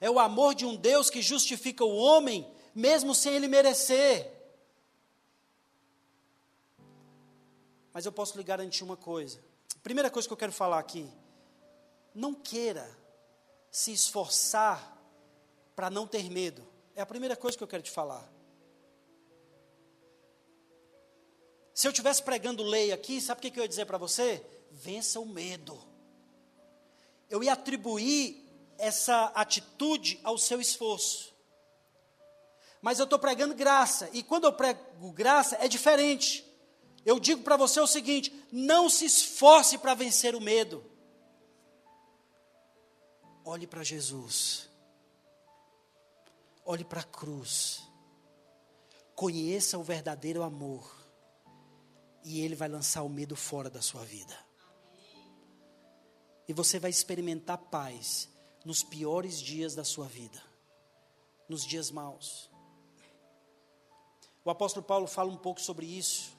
É o amor de um Deus que justifica o homem, mesmo sem ele merecer. Mas eu posso lhe garantir uma coisa. Primeira coisa que eu quero falar aqui: não queira se esforçar para não ter medo. É a primeira coisa que eu quero te falar. Se eu estivesse pregando lei aqui, sabe o que eu ia dizer para você? Vença o medo. Eu ia atribuir essa atitude ao seu esforço. Mas eu estou pregando graça, e quando eu prego graça é diferente. Eu digo para você o seguinte: não se esforce para vencer o medo. Olhe para Jesus. Olhe para a cruz. Conheça o verdadeiro amor e Ele vai lançar o medo fora da sua vida. E você vai experimentar paz nos piores dias da sua vida, nos dias maus. O apóstolo Paulo fala um pouco sobre isso.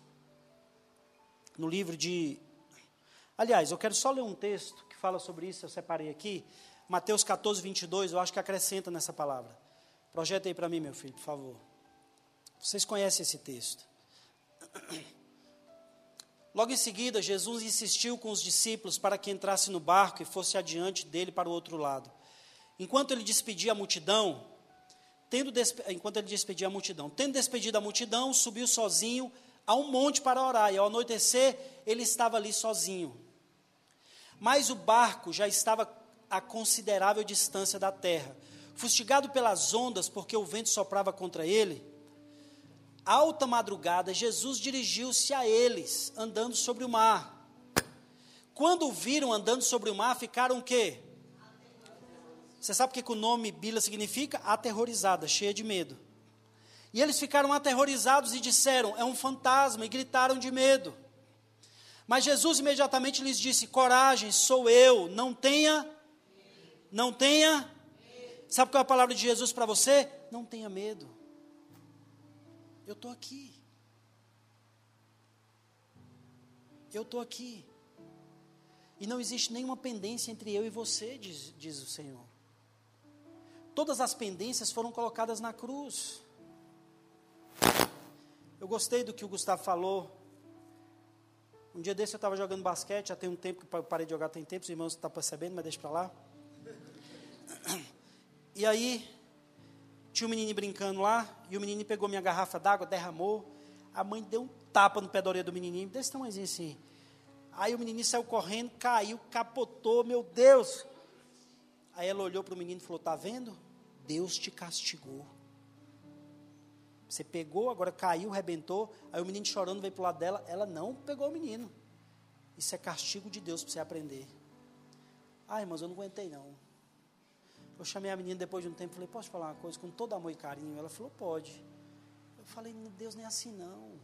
no livro de. Aliás, eu quero só ler um texto que fala sobre isso, eu separei aqui. Mateus 14, 22, eu acho que acrescenta nessa palavra. Projeta aí para mim, meu filho, por favor. Vocês conhecem esse texto. Logo em seguida, Jesus insistiu com os discípulos para que entrasse no barco e fosse adiante dele para o outro lado. Enquanto ele despedia a multidão, tendo enquanto ele despedia a multidão, tendo despedido a multidão, subiu sozinho a um monte para orar, e ao anoitecer ele estava ali sozinho. Mas o barco já estava a considerável distância da terra. Fustigado pelas ondas, porque o vento soprava contra ele, alta madrugada, Jesus dirigiu-se a eles, andando sobre o mar. Quando o viram andando sobre o mar, ficaram o quê? Você sabe o que, que o nome Bila significa? Aterrorizada, cheia de medo. E eles ficaram aterrorizados e disseram: É um fantasma, e gritaram de medo. Mas Jesus imediatamente lhes disse: Coragem, sou eu, não tenha, não tenha. Sabe qual é a palavra de Jesus para você? Não tenha medo. Eu estou aqui. Eu estou aqui. E não existe nenhuma pendência entre eu e você, diz, diz o Senhor. Todas as pendências foram colocadas na cruz. Eu gostei do que o Gustavo falou. Um dia desse eu estava jogando basquete, já tem um tempo que eu parei de jogar, tem tempo, os irmãos estão percebendo, mas deixa para lá. E aí, tinha um menino brincando lá, e o menino pegou minha garrafa d'água, derramou. A mãe deu um tapa no pé da orelha do menininho, desse tamanhozinho assim. Aí o menininho saiu correndo, caiu, capotou, meu Deus. Aí ela olhou para o menino e falou: Está vendo? Deus te castigou. Você pegou, agora caiu, rebentou. Aí o menino chorando veio para o lado dela. Ela não pegou o menino. Isso é castigo de Deus para você aprender. Ai, irmãos, eu não aguentei não. Eu chamei a menina depois de um tempo e falei, posso falar uma coisa com todo amor e carinho? Ela falou, pode. Eu falei, Deus, nem é assim não.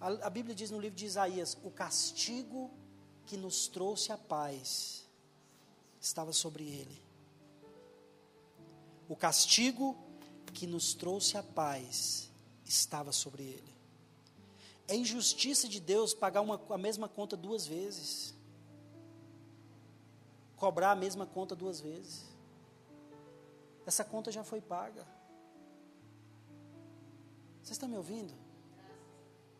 A, a Bíblia diz no livro de Isaías, o castigo que nos trouxe a paz estava sobre ele. O castigo que nos trouxe a paz estava sobre ele. É injustiça de Deus pagar uma, a mesma conta duas vezes cobrar a mesma conta duas vezes. Essa conta já foi paga. Vocês estão me ouvindo?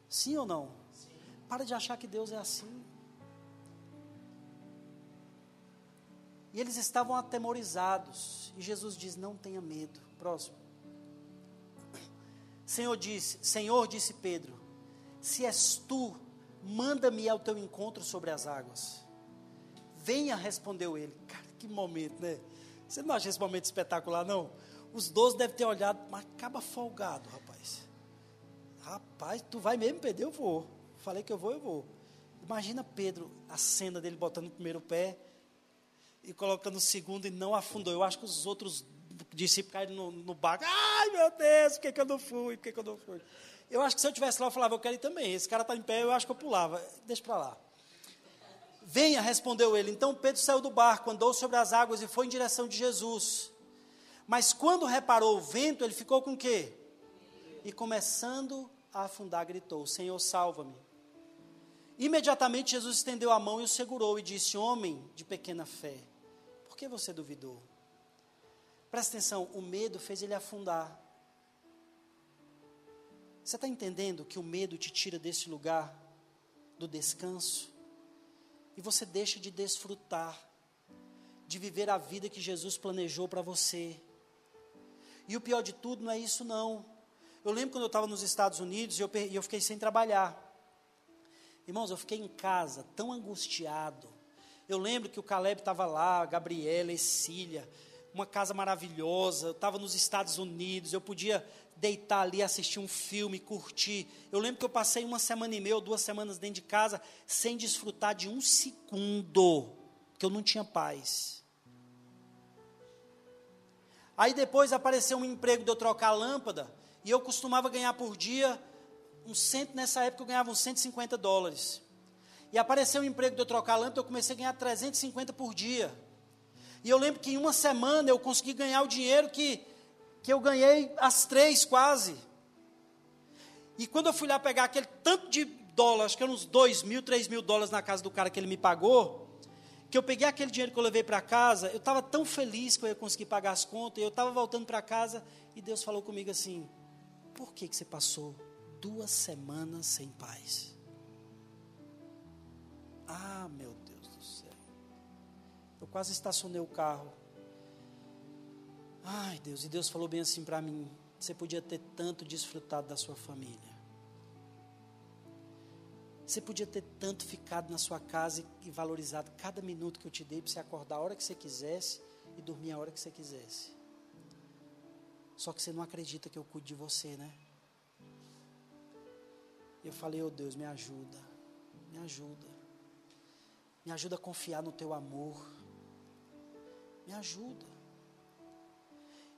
Sim ou não? Sim. Para de achar que Deus é assim. E eles estavam atemorizados. E Jesus diz: Não tenha medo. Próximo. Senhor disse, Senhor disse Pedro: Se és tu, manda-me ao teu encontro sobre as águas. Venha, respondeu ele. Cara, que momento, né? Você não acha esse momento espetacular, não? Os doze devem ter olhado, mas acaba folgado, rapaz. Rapaz, tu vai mesmo perder? Eu vou. Falei que eu vou, eu vou. Imagina Pedro, a cena dele botando o primeiro pé e colocando o segundo e não afundou. Eu acho que os outros discípulos caíram no, no barco. Ai, meu Deus, por que, que eu não fui? Por que, que eu não fui? Eu acho que se eu tivesse lá, eu falava, eu quero ir também. Esse cara está em pé, eu acho que eu pulava. Deixa para lá. Venha, respondeu ele. Então Pedro saiu do barco, andou sobre as águas e foi em direção de Jesus. Mas quando reparou o vento, ele ficou com o quê? E começando a afundar, gritou: Senhor, salva-me. Imediatamente Jesus estendeu a mão e o segurou e disse: Homem de pequena fé, por que você duvidou? Presta atenção, o medo fez ele afundar. Você está entendendo que o medo te tira desse lugar do descanso? E você deixa de desfrutar, de viver a vida que Jesus planejou para você. E o pior de tudo não é isso, não. Eu lembro quando eu estava nos Estados Unidos e eu, eu fiquei sem trabalhar. Irmãos, eu fiquei em casa tão angustiado. Eu lembro que o Caleb estava lá, a Gabriela, a Cecília, uma casa maravilhosa. Eu estava nos Estados Unidos, eu podia deitar ali, assistir um filme, curtir. Eu lembro que eu passei uma semana e meia ou duas semanas dentro de casa sem desfrutar de um segundo, porque eu não tinha paz. Aí depois apareceu um emprego de eu trocar lâmpada, e eu costumava ganhar por dia, um cento, nessa época eu ganhava uns 150 dólares. E apareceu um emprego de eu trocar lâmpada, eu comecei a ganhar 350 por dia. E eu lembro que em uma semana eu consegui ganhar o dinheiro que que eu ganhei as três quase. E quando eu fui lá pegar aquele tanto de dólares, acho que eram uns 2 mil, 3 mil dólares na casa do cara que ele me pagou, que eu peguei aquele dinheiro que eu levei para casa, eu estava tão feliz que eu ia conseguir pagar as contas, e eu estava voltando para casa, e Deus falou comigo assim: por que, que você passou duas semanas sem paz? Ah, meu Deus do céu. Eu quase estacionei o carro. Ai, Deus, e Deus falou bem assim para mim: você podia ter tanto desfrutado da sua família. Você podia ter tanto ficado na sua casa e valorizado cada minuto que eu te dei para você acordar a hora que você quisesse e dormir a hora que você quisesse. Só que você não acredita que eu cuido de você, né? Eu falei, oh Deus, me ajuda, me ajuda, me ajuda a confiar no teu amor, me ajuda.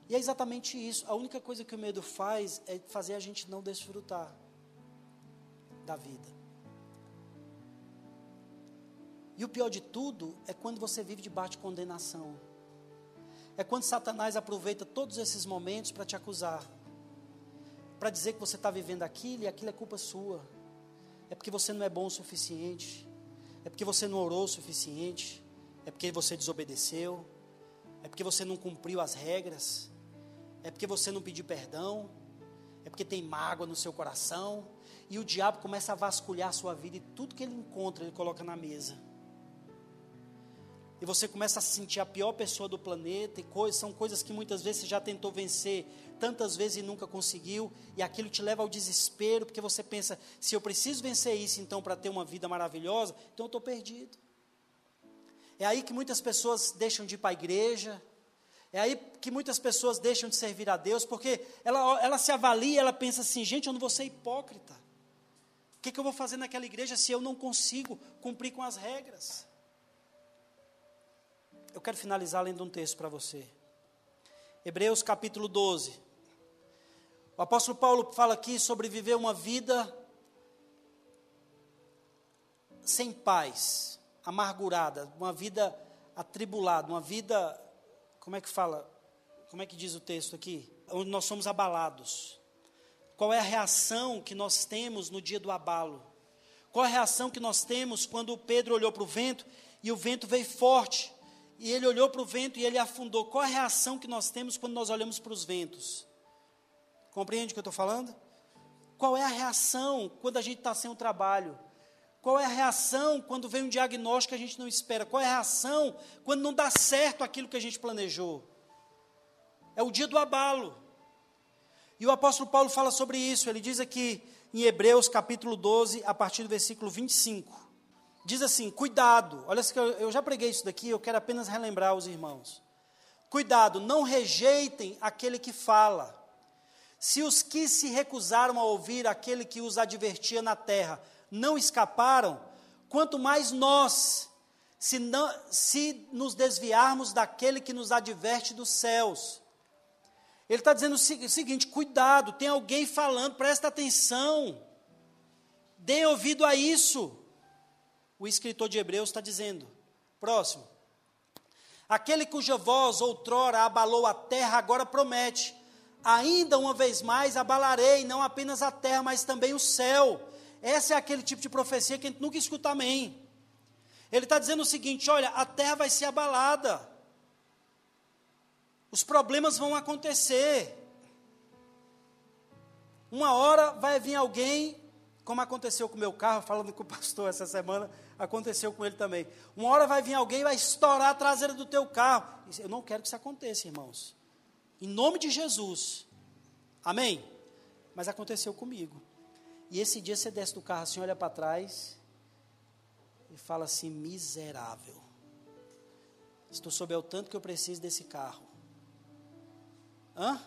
E é exatamente isso. A única coisa que o medo faz é fazer a gente não desfrutar da vida. E o pior de tudo é quando você vive debaixo de condenação. É quando Satanás aproveita todos esses momentos para te acusar, para dizer que você está vivendo aquilo e aquilo é culpa sua. É porque você não é bom o suficiente, é porque você não orou o suficiente, é porque você desobedeceu, é porque você não cumpriu as regras, é porque você não pediu perdão, é porque tem mágoa no seu coração, e o diabo começa a vasculhar a sua vida e tudo que ele encontra ele coloca na mesa e você começa a se sentir a pior pessoa do planeta, e coisas, são coisas que muitas vezes você já tentou vencer tantas vezes e nunca conseguiu, e aquilo te leva ao desespero, porque você pensa: se eu preciso vencer isso então para ter uma vida maravilhosa, então eu estou perdido. É aí que muitas pessoas deixam de ir para a igreja, é aí que muitas pessoas deixam de servir a Deus, porque ela, ela se avalia, ela pensa assim: gente, eu não vou ser hipócrita. O que, que eu vou fazer naquela igreja se eu não consigo cumprir com as regras? Eu quero finalizar lendo um texto para você. Hebreus capítulo 12. O apóstolo Paulo fala aqui sobre viver uma vida sem paz, amargurada, uma vida atribulada, uma vida, como é que fala? Como é que diz o texto aqui? Onde nós somos abalados. Qual é a reação que nós temos no dia do abalo? Qual a reação que nós temos quando Pedro olhou para o vento e o vento veio forte? e ele olhou para o vento e ele afundou. Qual a reação que nós temos quando nós olhamos para os ventos? Compreende o que eu estou falando? Qual é a reação quando a gente está sem o trabalho? Qual é a reação quando vem um diagnóstico que a gente não espera? Qual é a reação quando não dá certo aquilo que a gente planejou? É o dia do abalo. E o apóstolo Paulo fala sobre isso. Ele diz aqui em Hebreus capítulo 12, a partir do versículo 25 diz assim: cuidado, olha, eu já preguei isso daqui, eu quero apenas relembrar os irmãos. Cuidado, não rejeitem aquele que fala. Se os que se recusaram a ouvir aquele que os advertia na terra não escaparam, quanto mais nós, se, não, se nos desviarmos daquele que nos adverte dos céus. Ele está dizendo o seguinte: cuidado, tem alguém falando, presta atenção, dê ouvido a isso o escritor de Hebreus está dizendo. Próximo. Aquele cuja voz outrora abalou a terra, agora promete: ainda uma vez mais abalarei não apenas a terra, mas também o céu. Essa é aquele tipo de profecia que a gente nunca escuta amém. Ele está dizendo o seguinte: olha, a terra vai ser abalada, os problemas vão acontecer. Uma hora vai vir alguém, como aconteceu com o meu carro, falando com o pastor essa semana, aconteceu com ele também. Uma hora vai vir alguém e vai estourar a traseira do teu carro. Eu não quero que isso aconteça, irmãos. Em nome de Jesus. Amém? Mas aconteceu comigo. E esse dia você desce do carro assim, olha para trás e fala assim: miserável. Estou sob o tanto que eu preciso desse carro. Hã?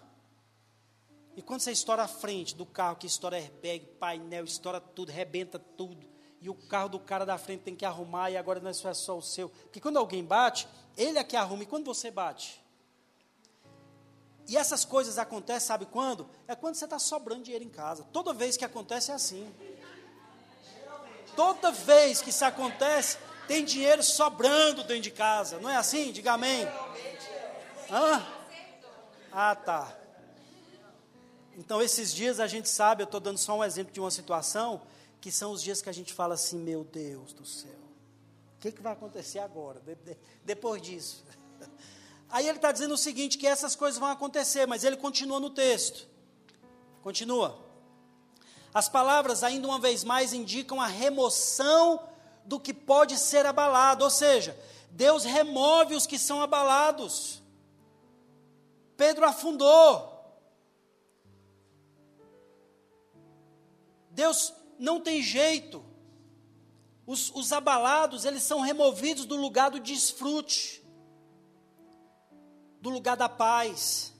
E quando você estoura a frente do carro, que estoura airbag, painel, estoura tudo, rebenta tudo e o carro do cara da frente tem que arrumar, e agora não é só o seu. Porque quando alguém bate, ele é que arruma, e quando você bate? E essas coisas acontecem, sabe quando? É quando você está sobrando dinheiro em casa. Toda vez que acontece é assim. Toda vez que isso acontece, tem dinheiro sobrando dentro de casa. Não é assim? Diga amém. Hã? Ah, tá. Então, esses dias a gente sabe, eu estou dando só um exemplo de uma situação, que são os dias que a gente fala assim: meu Deus do céu, o que, que vai acontecer agora, de, de, depois disso? Aí ele está dizendo o seguinte: que essas coisas vão acontecer, mas ele continua no texto. Continua. As palavras, ainda uma vez mais, indicam a remoção do que pode ser abalado, ou seja, Deus remove os que são abalados. Pedro afundou. Deus não tem jeito. Os, os abalados, eles são removidos do lugar do desfrute, do lugar da paz,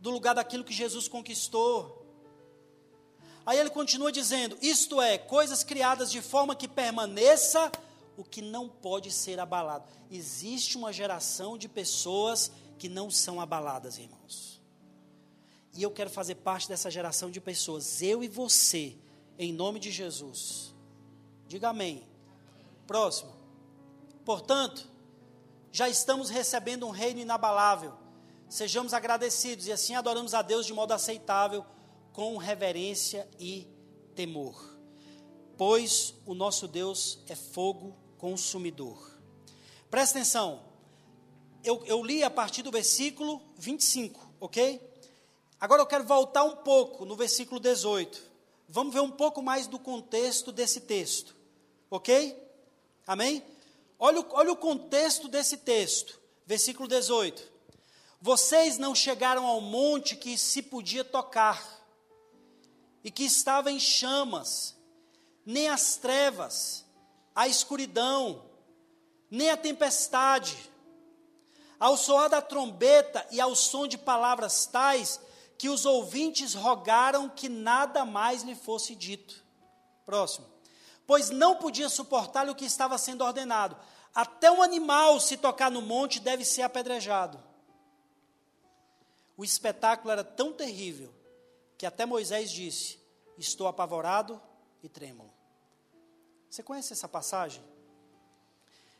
do lugar daquilo que Jesus conquistou. Aí ele continua dizendo: isto é, coisas criadas de forma que permaneça o que não pode ser abalado. Existe uma geração de pessoas que não são abaladas, irmãos. E eu quero fazer parte dessa geração de pessoas, eu e você, em nome de Jesus. Diga amém. Próximo. Portanto, já estamos recebendo um reino inabalável. Sejamos agradecidos e assim adoramos a Deus de modo aceitável, com reverência e temor. Pois o nosso Deus é fogo consumidor. Presta atenção, eu, eu li a partir do versículo 25, ok? Agora eu quero voltar um pouco no versículo 18. Vamos ver um pouco mais do contexto desse texto, ok? Amém? Olha, olha o contexto desse texto, versículo 18. Vocês não chegaram ao monte que se podia tocar, e que estava em chamas, nem as trevas, a escuridão, nem a tempestade. Ao soar da trombeta e ao som de palavras tais, que os ouvintes rogaram que nada mais lhe fosse dito. Próximo. Pois não podia suportar o que estava sendo ordenado. Até um animal, se tocar no monte, deve ser apedrejado. O espetáculo era tão terrível que até Moisés disse: Estou apavorado e trêmulo. Você conhece essa passagem?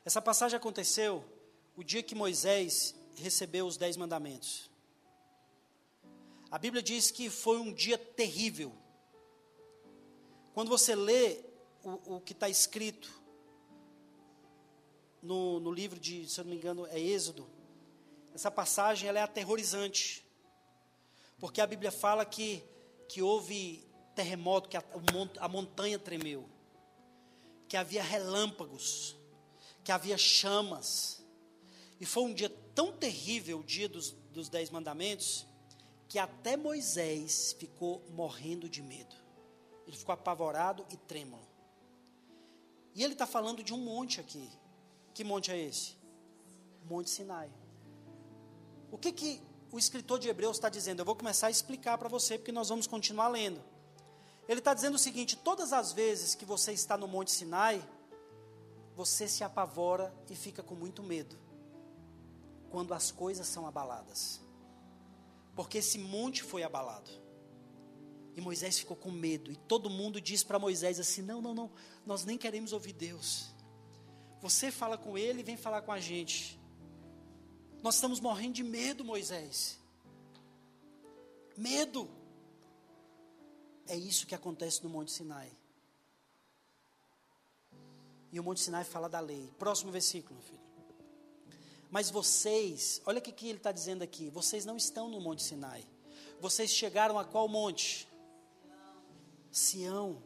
Essa passagem aconteceu o dia que Moisés recebeu os dez mandamentos. A Bíblia diz que foi um dia terrível. Quando você lê o, o que está escrito no, no, livro de, se eu não me engano, é Êxodo, essa passagem ela é aterrorizante. Porque a Bíblia fala que, que houve terremoto, que a, a montanha tremeu que havia relâmpagos, que havia chamas. E foi um dia tão terrível, o dia dos, dos Dez Mandamentos, que até Moisés ficou morrendo de medo. Ele ficou apavorado e trêmulo. E ele está falando de um monte aqui. Que monte é esse? Monte Sinai. O que, que o escritor de Hebreus está dizendo? Eu vou começar a explicar para você, porque nós vamos continuar lendo. Ele está dizendo o seguinte: todas as vezes que você está no Monte Sinai, você se apavora e fica com muito medo, quando as coisas são abaladas, porque esse monte foi abalado. E Moisés ficou com medo, e todo mundo diz para Moisés assim: não, não, não, nós nem queremos ouvir Deus. Você fala com ele e vem falar com a gente. Nós estamos morrendo de medo, Moisés. Medo. É isso que acontece no Monte Sinai. E o Monte Sinai fala da lei. Próximo versículo, filho. Mas vocês, olha o que, que ele está dizendo aqui: vocês não estão no Monte Sinai. Vocês chegaram a qual monte? Sião.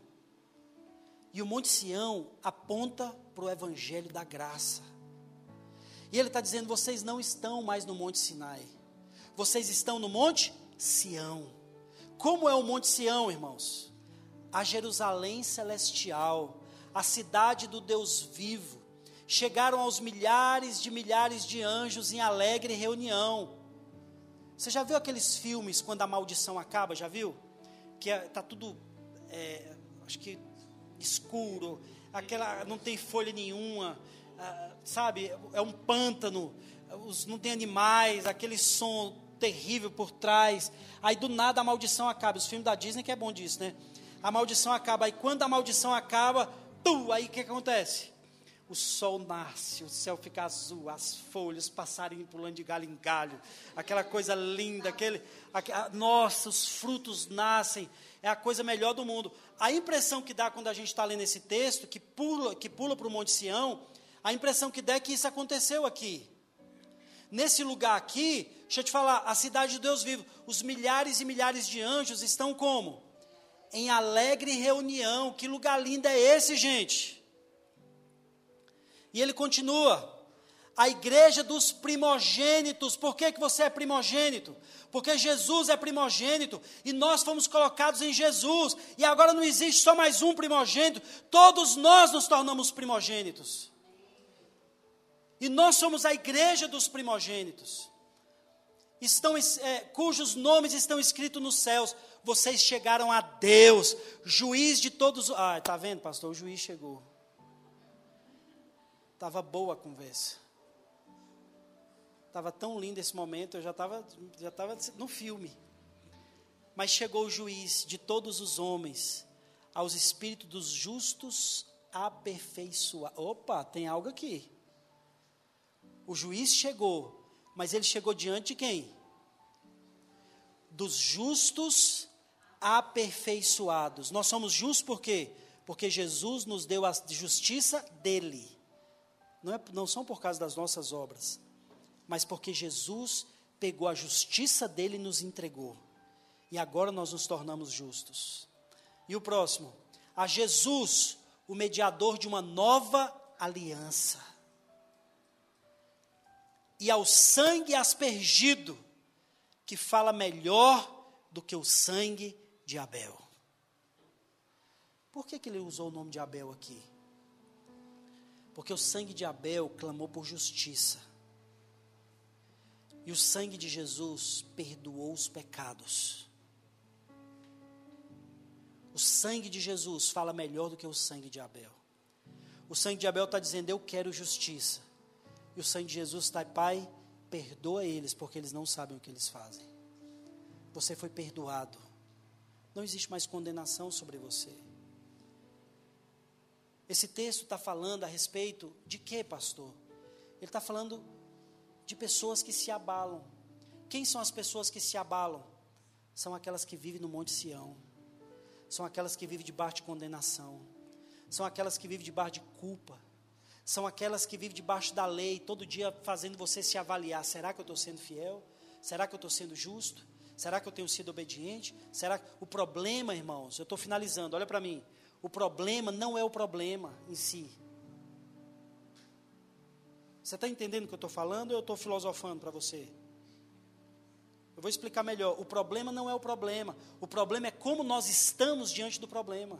E o Monte Sião aponta para o Evangelho da graça. E ele está dizendo: vocês não estão mais no Monte Sinai. Vocês estão no Monte Sião. Como é o Monte Sião, irmãos? A Jerusalém celestial, a cidade do Deus vivo. Chegaram aos milhares de milhares de anjos em alegre reunião. Você já viu aqueles filmes quando a maldição acaba? Já viu? Que está é, tudo, é, acho que escuro, aquela não tem folha nenhuma, ah, sabe? É um pântano, os, não tem animais, aquele som terrível por trás. Aí do nada a maldição acaba. Os filmes da Disney que é bom disso, né? A maldição acaba. Aí quando a maldição acaba, tu, aí o que, acontece? o sol nasce, o céu fica azul, as folhas, passarinho pulando de galho em galho, aquela coisa linda, aquele, aquele, nossa, os frutos nascem, é a coisa melhor do mundo. A impressão que dá quando a gente está lendo esse texto, que pula, que pula para o Monte Sião, a impressão que dá é que isso aconteceu aqui. Nesse lugar aqui, deixa eu te falar, a cidade de Deus vivo, os milhares e milhares de anjos estão como? Em alegre reunião. Que lugar lindo é esse, gente? E ele continua. A igreja dos primogênitos. Por que, que você é primogênito? Porque Jesus é primogênito e nós fomos colocados em Jesus. E agora não existe só mais um primogênito, todos nós nos tornamos primogênitos. E nós somos a igreja dos primogênitos, estão, é, cujos nomes estão escritos nos céus. Vocês chegaram a Deus, juiz de todos. Ah, está vendo, pastor? O juiz chegou. Estava boa a conversa. Estava tão lindo esse momento, eu já estava já tava no filme. Mas chegou o juiz de todos os homens, aos espíritos dos justos aperfeiçoar. Opa, tem algo aqui. O juiz chegou, mas ele chegou diante de quem? Dos justos aperfeiçoados. Nós somos justos por quê? Porque Jesus nos deu a justiça dele. Não, é, não são por causa das nossas obras, mas porque Jesus pegou a justiça dele e nos entregou. E agora nós nos tornamos justos. E o próximo, a Jesus, o mediador de uma nova aliança e ao sangue aspergido, que fala melhor do que o sangue de Abel. Por que, que ele usou o nome de Abel aqui? Porque o sangue de Abel clamou por justiça. E o sangue de Jesus perdoou os pecados. O sangue de Jesus fala melhor do que o sangue de Abel. O sangue de Abel está dizendo: Eu quero justiça. E o sangue de Jesus está, Pai, perdoa eles, porque eles não sabem o que eles fazem. Você foi perdoado. Não existe mais condenação sobre você. Esse texto está falando a respeito de quê, pastor? Ele está falando de pessoas que se abalam. Quem são as pessoas que se abalam? São aquelas que vivem no Monte Sião. São aquelas que vivem debaixo de condenação. São aquelas que vivem debaixo de culpa são aquelas que vivem debaixo da lei, todo dia fazendo você se avaliar: será que eu estou sendo fiel? Será que eu estou sendo justo? Será que eu tenho sido obediente? Será que o problema, irmãos, eu estou finalizando, olha para mim. O problema não é o problema em si. Você está entendendo o que eu estou falando ou eu estou filosofando para você? Eu vou explicar melhor. O problema não é o problema. O problema é como nós estamos diante do problema.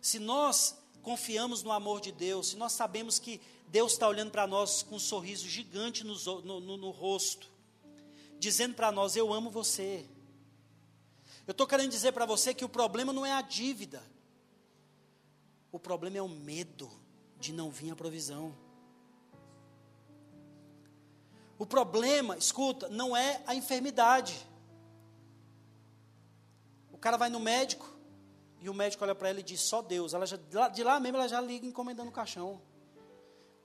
Se nós confiamos no amor de Deus, se nós sabemos que Deus está olhando para nós com um sorriso gigante no, no, no, no rosto, dizendo para nós: Eu amo você. Eu estou querendo dizer para você que o problema não é a dívida, o problema é o medo de não vir a provisão. O problema, escuta, não é a enfermidade. O cara vai no médico, e o médico olha para ela e diz: só Deus. Ela já, de lá mesmo ela já liga encomendando o caixão.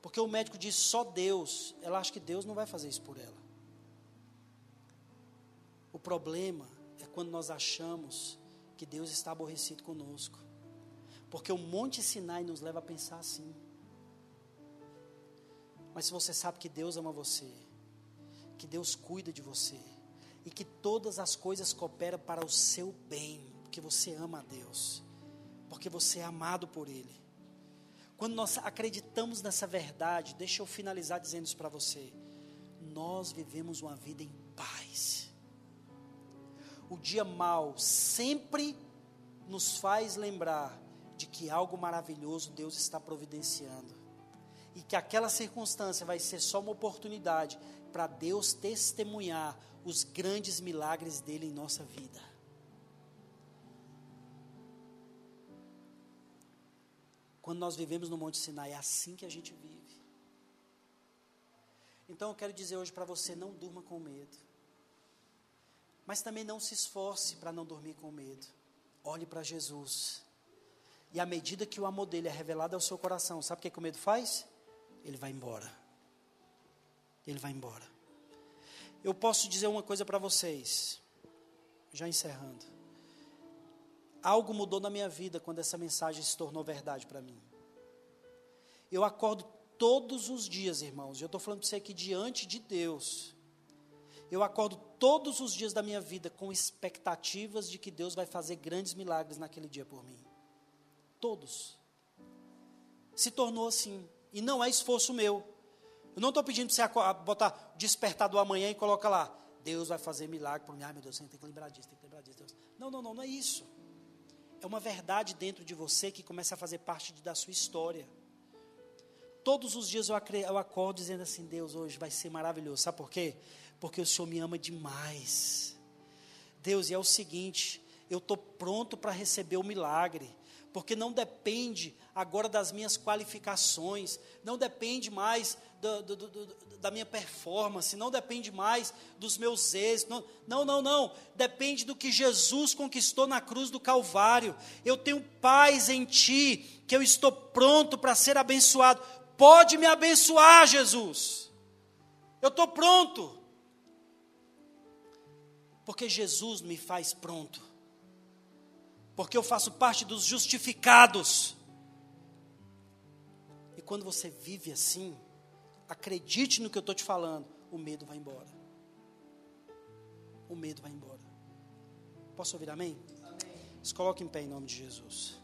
Porque o médico diz só Deus. Ela acha que Deus não vai fazer isso por ela. O problema é quando nós achamos que Deus está aborrecido conosco. Porque o Monte Sinai nos leva a pensar assim. Mas se você sabe que Deus ama você, que Deus cuida de você, e que todas as coisas cooperam para o seu bem, porque você ama a Deus, porque você é amado por Ele. Quando nós acreditamos nessa verdade, deixa eu finalizar dizendo isso para você. Nós vivemos uma vida em paz. O dia mal sempre nos faz lembrar de que algo maravilhoso Deus está providenciando. E que aquela circunstância vai ser só uma oportunidade para Deus testemunhar os grandes milagres dele em nossa vida. Quando nós vivemos no Monte Sinai, é assim que a gente vive. Então eu quero dizer hoje para você: não durma com medo. Mas também não se esforce para não dormir com medo. Olhe para Jesus. E à medida que o amor dele é revelado ao seu coração, sabe o que, que o medo faz? Ele vai embora. Ele vai embora. Eu posso dizer uma coisa para vocês, já encerrando. Algo mudou na minha vida quando essa mensagem se tornou verdade para mim. Eu acordo todos os dias, irmãos, e eu estou falando para você aqui diante de Deus. Eu acordo todos os dias da minha vida com expectativas de que Deus vai fazer grandes milagres naquele dia por mim. Todos. Se tornou assim. E não é esforço meu. Eu não estou pedindo para você botar despertar do amanhã e colocar lá. Deus vai fazer milagre por mim. Ai meu Deus, tem que lembrar disso, tem que lembrar disso. Deus. Não, não, não, não é isso. É uma verdade dentro de você que começa a fazer parte da sua história. Todos os dias eu acordo dizendo assim: Deus, hoje vai ser maravilhoso. Sabe por quê? Porque o Senhor me ama demais. Deus, e é o seguinte: eu estou pronto para receber o milagre porque não depende agora das minhas qualificações, não depende mais do, do, do, da minha performance, não depende mais dos meus êxitos, não, não, não, não, depende do que Jesus conquistou na cruz do Calvário. Eu tenho paz em Ti, que eu estou pronto para ser abençoado. Pode me abençoar, Jesus. Eu estou pronto. Porque Jesus me faz pronto porque eu faço parte dos justificados. E quando você vive assim, acredite no que eu estou te falando, o medo vai embora. O medo vai embora. Posso ouvir amém? Amém. Se coloque em pé em nome de Jesus.